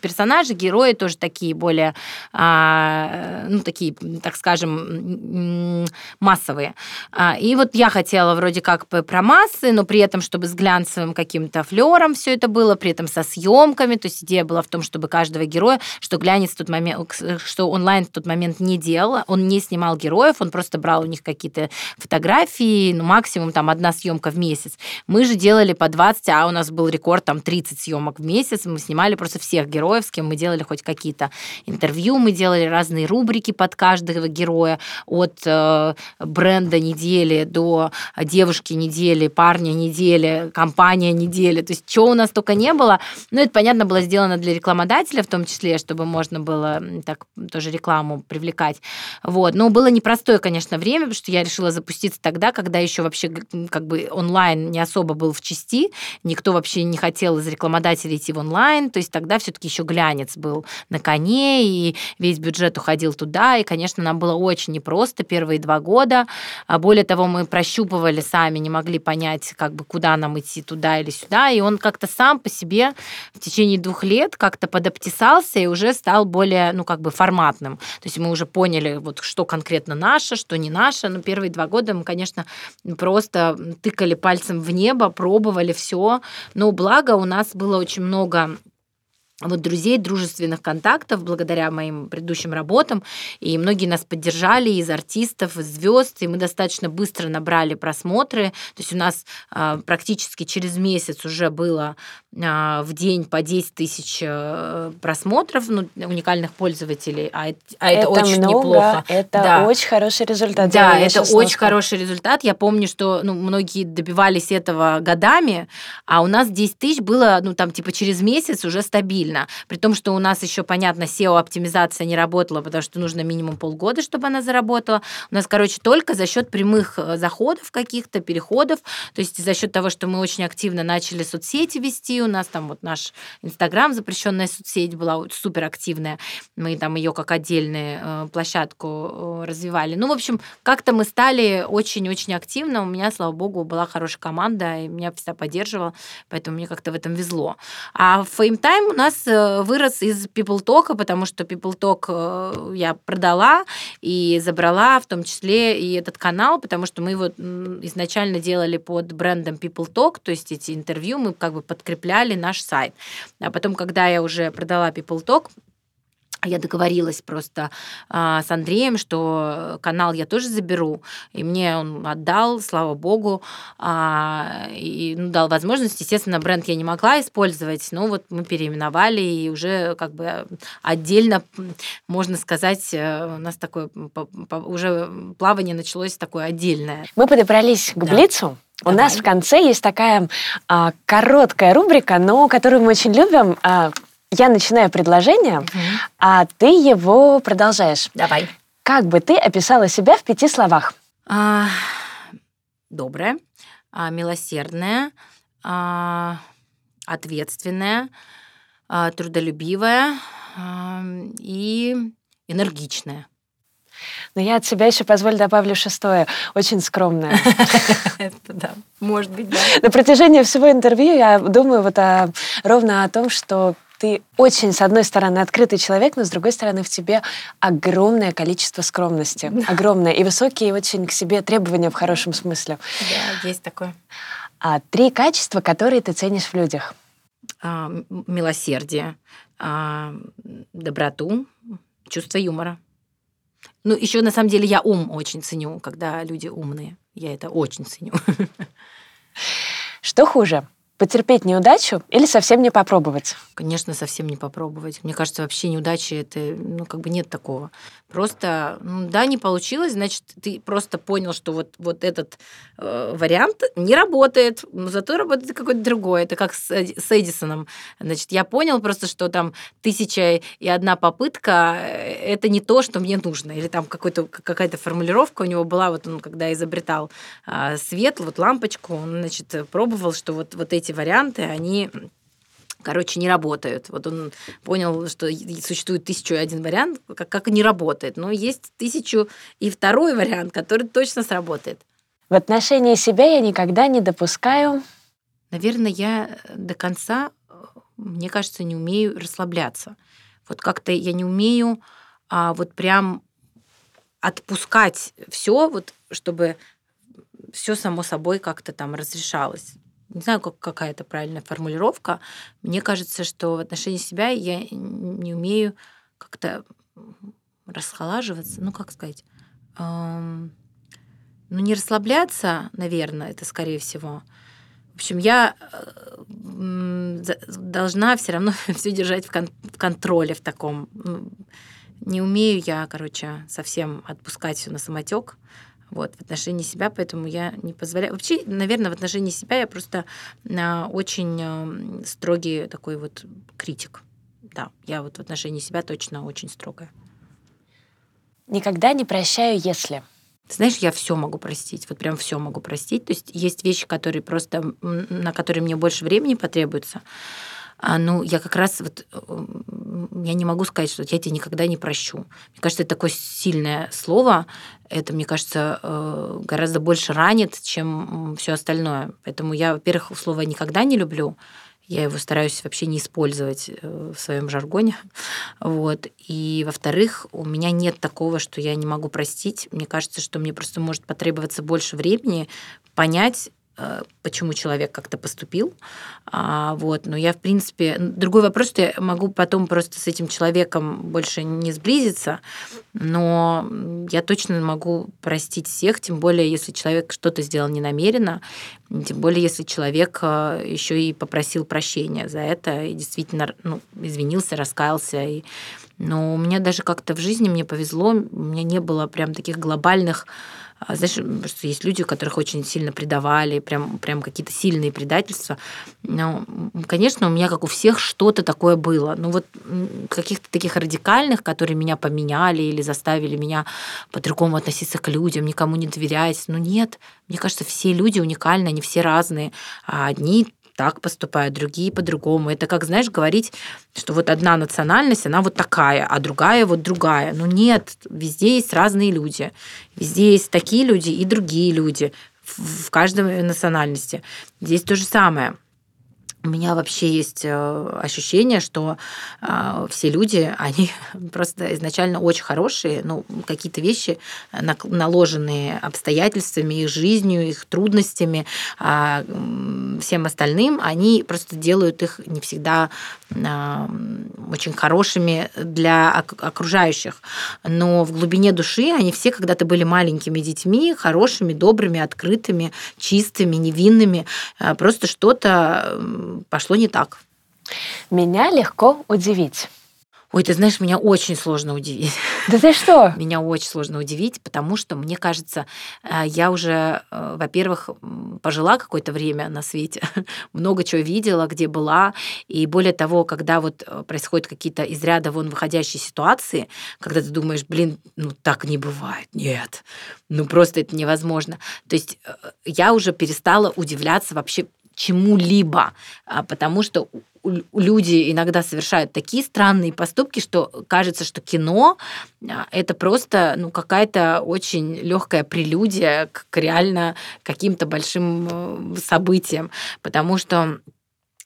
персонажи, герои тоже такие более а, э, ну, такие, так скажем, массовые. А, и вот я хотела вроде как про массы, но при этом, чтобы с глянцевым каким-то флером все это было, при этом со съемками. То есть идея была в том, чтобы каждого героя, что глянец в тот момент, что онлайн в тот момент не делал, он не снимал героев, он просто брал у них какие-то фотографии, ну, максимум там одна съемка в месяц. Мы же делали по 20, а у нас был рекорд там 30 съемок в месяц. Мы снимали просто всех героев, с кем мы делали хоть какие-то интервью, мы делали разные рубрики под каждого героя, от э, бренда недели до девушки недели, парня недели, компания недели. То есть, что у нас только не было. Ну, это, понятно, было сделано для рекламодателя в том числе, чтобы можно было так тоже рекламу привлекать. Вот. Но было непростое, конечно, время, потому что я решила запуститься тогда, когда еще вообще как бы онлайн не особо был в части, никто вообще не хотел из рекламодателей идти в онлайн, то есть тогда все-таки еще глянец был на коне, и весь бюджет уходил туда, и, конечно, нам было очень непросто первые два года. А более того, мы прощупывали сами, не могли понять, как бы, куда нам идти, туда или сюда, и он как-то сам по себе в течение двух лет как-то подоптисался и уже стал более, ну, как бы форматным. То есть мы уже поняли, вот, что конкретно наше, что не наше, но первые два года мы, конечно, просто тыкали пальцем в небо, пробовали все, но благо у нас было очень много вот друзей, дружественных контактов благодаря моим предыдущим работам. И многие нас поддержали из артистов, из звезд, и мы достаточно быстро набрали просмотры. То есть у нас э, практически через месяц уже было э, в день по 10 тысяч э, просмотров ну, уникальных пользователей, а, а это, это очень много, неплохо. Это да. очень хороший результат. Да, это очень хороший результат. Я помню, что ну, многие добивались этого годами, а у нас 10 тысяч было, ну там типа через месяц уже стабильно сильно. При том, что у нас еще, понятно, SEO-оптимизация не работала, потому что нужно минимум полгода, чтобы она заработала. У нас, короче, только за счет прямых э, заходов каких-то, переходов, то есть за счет того, что мы очень активно начали соцсети вести, у нас там вот наш Инстаграм, запрещенная соцсеть была супер активная, мы там ее как отдельную э, площадку э, развивали. Ну, в общем, как-то мы стали очень-очень активно, у меня, слава богу, была хорошая команда, и меня всегда поддерживала, поэтому мне как-то в этом везло. А в Fame у нас Э, вырос из People Talk, потому что People Talk э, я продала и забрала в том числе и этот канал, потому что мы его изначально делали под брендом People Talk, то есть эти интервью мы как бы подкрепляли наш сайт. А потом, когда я уже продала People Talk, я договорилась просто а, с Андреем, что канал я тоже заберу, и мне он отдал, слава богу, а, и ну, дал возможность. Естественно, бренд я не могла использовать, но вот мы переименовали, и уже как бы отдельно, можно сказать, э, у нас такое уже плавание началось такое отдельное. Мы подобрались к да. Блицу. У Давай. нас в конце есть такая а, короткая рубрика, но которую мы очень любим. А, я начинаю предложение, угу. а ты его продолжаешь. Давай. Как бы ты описала себя в пяти словах? А, добрая, а, милосердная, а, ответственная, а, трудолюбивая а, и энергичная. Но я от себя еще позволю добавлю шестое, очень скромное. Это да, может быть, да. На протяжении всего интервью я думаю вот ровно о том, что ты очень, с одной стороны, открытый человек, но с другой стороны, в тебе огромное количество скромности. Огромное. И высокие очень к себе требования в хорошем смысле. Да, есть такое. А три качества, которые ты ценишь в людях? А, милосердие, а, доброту, чувство юмора. Ну, еще на самом деле я ум очень ценю, когда люди умные. Я это очень ценю. Что хуже? Потерпеть неудачу или совсем не попробовать? Конечно, совсем не попробовать. Мне кажется, вообще неудачи это, ну, как бы нет такого. Просто, ну, да, не получилось, значит, ты просто понял, что вот, вот этот э, вариант не работает, но зато работает какой-то другой. Это как с, с Эдисоном. Значит, я понял просто, что там тысяча и одна попытка э, – это не то, что мне нужно. Или там какая-то формулировка у него была, вот он когда изобретал э, свет, вот лампочку, он, значит, пробовал, что вот, вот эти варианты, они короче, не работают. Вот он понял, что существует тысячу и один вариант, как, как не работает. Но есть тысячу и второй вариант, который точно сработает. В отношении себя я никогда не допускаю... Наверное, я до конца, мне кажется, не умею расслабляться. Вот как-то я не умею а, вот прям отпускать все, вот, чтобы все само собой как-то там разрешалось. Не знаю, как, какая это правильная формулировка. Мне кажется, что в отношении себя я не умею как-то расхолаживаться, ну как сказать, эм, ну не расслабляться, наверное, это скорее всего. В общем, я должна все равно все держать в, кон в контроле в таком. Не умею я, короче, совсем отпускать все на самотек вот, в отношении себя, поэтому я не позволяю. Вообще, наверное, в отношении себя я просто а, очень а, строгий такой вот критик. Да, я вот в отношении себя точно очень строгая. Никогда не прощаю, если. Ты знаешь, я все могу простить, вот прям все могу простить. То есть есть вещи, которые просто, на которые мне больше времени потребуется. А, ну, я как раз вот, я не могу сказать, что я тебя никогда не прощу. Мне кажется, это такое сильное слово. Это, мне кажется, э, гораздо больше ранит, чем все остальное. Поэтому я, во-первых, слово никогда не люблю. Я его стараюсь вообще не использовать э, в своем жаргоне. Вот. И, во-вторых, у меня нет такого, что я не могу простить. Мне кажется, что мне просто может потребоваться больше времени понять, почему человек как-то поступил. А, вот. Но я, в принципе... Другой вопрос, что я могу потом просто с этим человеком больше не сблизиться, но я точно могу простить всех, тем более, если человек что-то сделал ненамеренно, тем более, если человек э, еще и попросил прощения за это и действительно ну, извинился, раскаялся. И... Но у меня даже как-то в жизни мне повезло, у меня не было прям таких глобальных знаешь, что есть люди, которых очень сильно предавали, прям, прям какие-то сильные предательства. Но, конечно, у меня, как у всех, что-то такое было. Ну вот каких-то таких радикальных, которые меня поменяли или заставили меня по-другому относиться к людям, никому не доверять. Ну нет, мне кажется, все люди уникальны, они все разные. А одни так поступают, другие по-другому. Это как, знаешь, говорить, что вот одна национальность, она вот такая, а другая вот другая. Ну нет, везде есть разные люди. Везде есть такие люди и другие люди в каждой национальности. Здесь то же самое у меня вообще есть э, ощущение, что а, все люди, они просто изначально очень хорошие, ну, какие-то вещи, наложенные обстоятельствами, их жизнью, их трудностями, а, всем остальным, они просто делают их не всегда а, очень хорошими для окружающих. Но в глубине души они все когда-то были маленькими детьми, хорошими, добрыми, открытыми, чистыми, невинными. Просто что-то пошло не так. Меня легко удивить. Ой, ты знаешь, меня очень сложно удивить. Да ты что? Меня очень сложно удивить, потому что, мне кажется, э, я уже, э, во-первых, пожила какое-то время на свете, много чего видела, где была, и более того, когда вот э, происходят какие-то из ряда вон выходящие ситуации, когда ты думаешь, блин, ну так не бывает, нет, ну просто это невозможно. То есть я уже перестала удивляться вообще чему-либо, а, потому что люди иногда совершают такие странные поступки, что кажется, что кино а, это просто ну, какая-то очень легкая прелюдия к реально каким-то большим э, событиям, потому что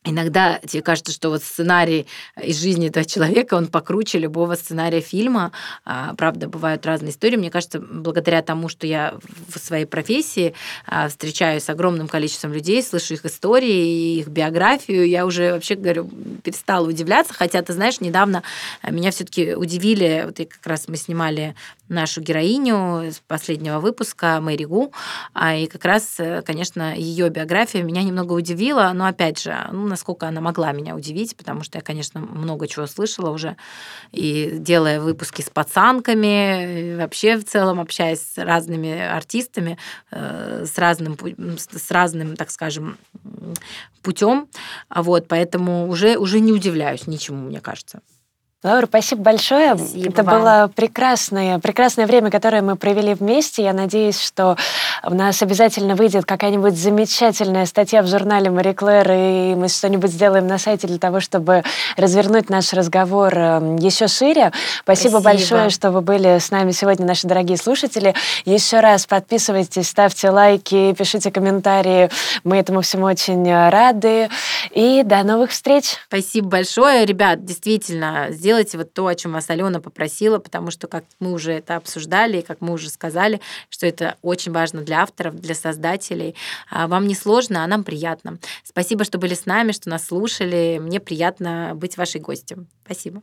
Иногда тебе кажется, что вот сценарий из жизни этого человека, он покруче любого сценария фильма. А, правда, бывают разные истории. Мне кажется, благодаря тому, что я в своей профессии а, встречаюсь с огромным количеством людей, слышу их истории, их биографию, я уже вообще, говорю, перестала удивляться. Хотя, ты знаешь, недавно меня все таки удивили, вот как раз мы снимали нашу героиню с последнего выпуска, Мэри Гу, а, и как раз, э, конечно, ее биография меня немного удивила, но, опять же, ну, насколько она могла меня удивить, потому что я, конечно, много чего слышала уже, и делая выпуски с пацанками, вообще в целом общаясь с разными артистами, э, с разным, с разным, так скажем, путем, вот, поэтому уже, уже не удивляюсь ничему, мне кажется. Лаура, спасибо большое. Спасибо Это вам. было прекрасное, прекрасное время, которое мы провели вместе. Я надеюсь, что у нас обязательно выйдет какая-нибудь замечательная статья в журнале Мари Клэр, и мы что-нибудь сделаем на сайте для того, чтобы развернуть наш разговор эм, еще шире. Спасибо, Спасибо. большое, что вы были с нами сегодня, наши дорогие слушатели. Еще раз подписывайтесь, ставьте лайки, пишите комментарии. Мы этому всему очень рады. И до новых встреч. Спасибо большое, ребят. Действительно, сделайте делайте вот то, о чем вас Алена попросила, потому что, как мы уже это обсуждали, и как мы уже сказали, что это очень важно для авторов, для создателей. А вам не сложно, а нам приятно. Спасибо, что были с нами, что нас слушали. Мне приятно быть вашей гостем. Спасибо.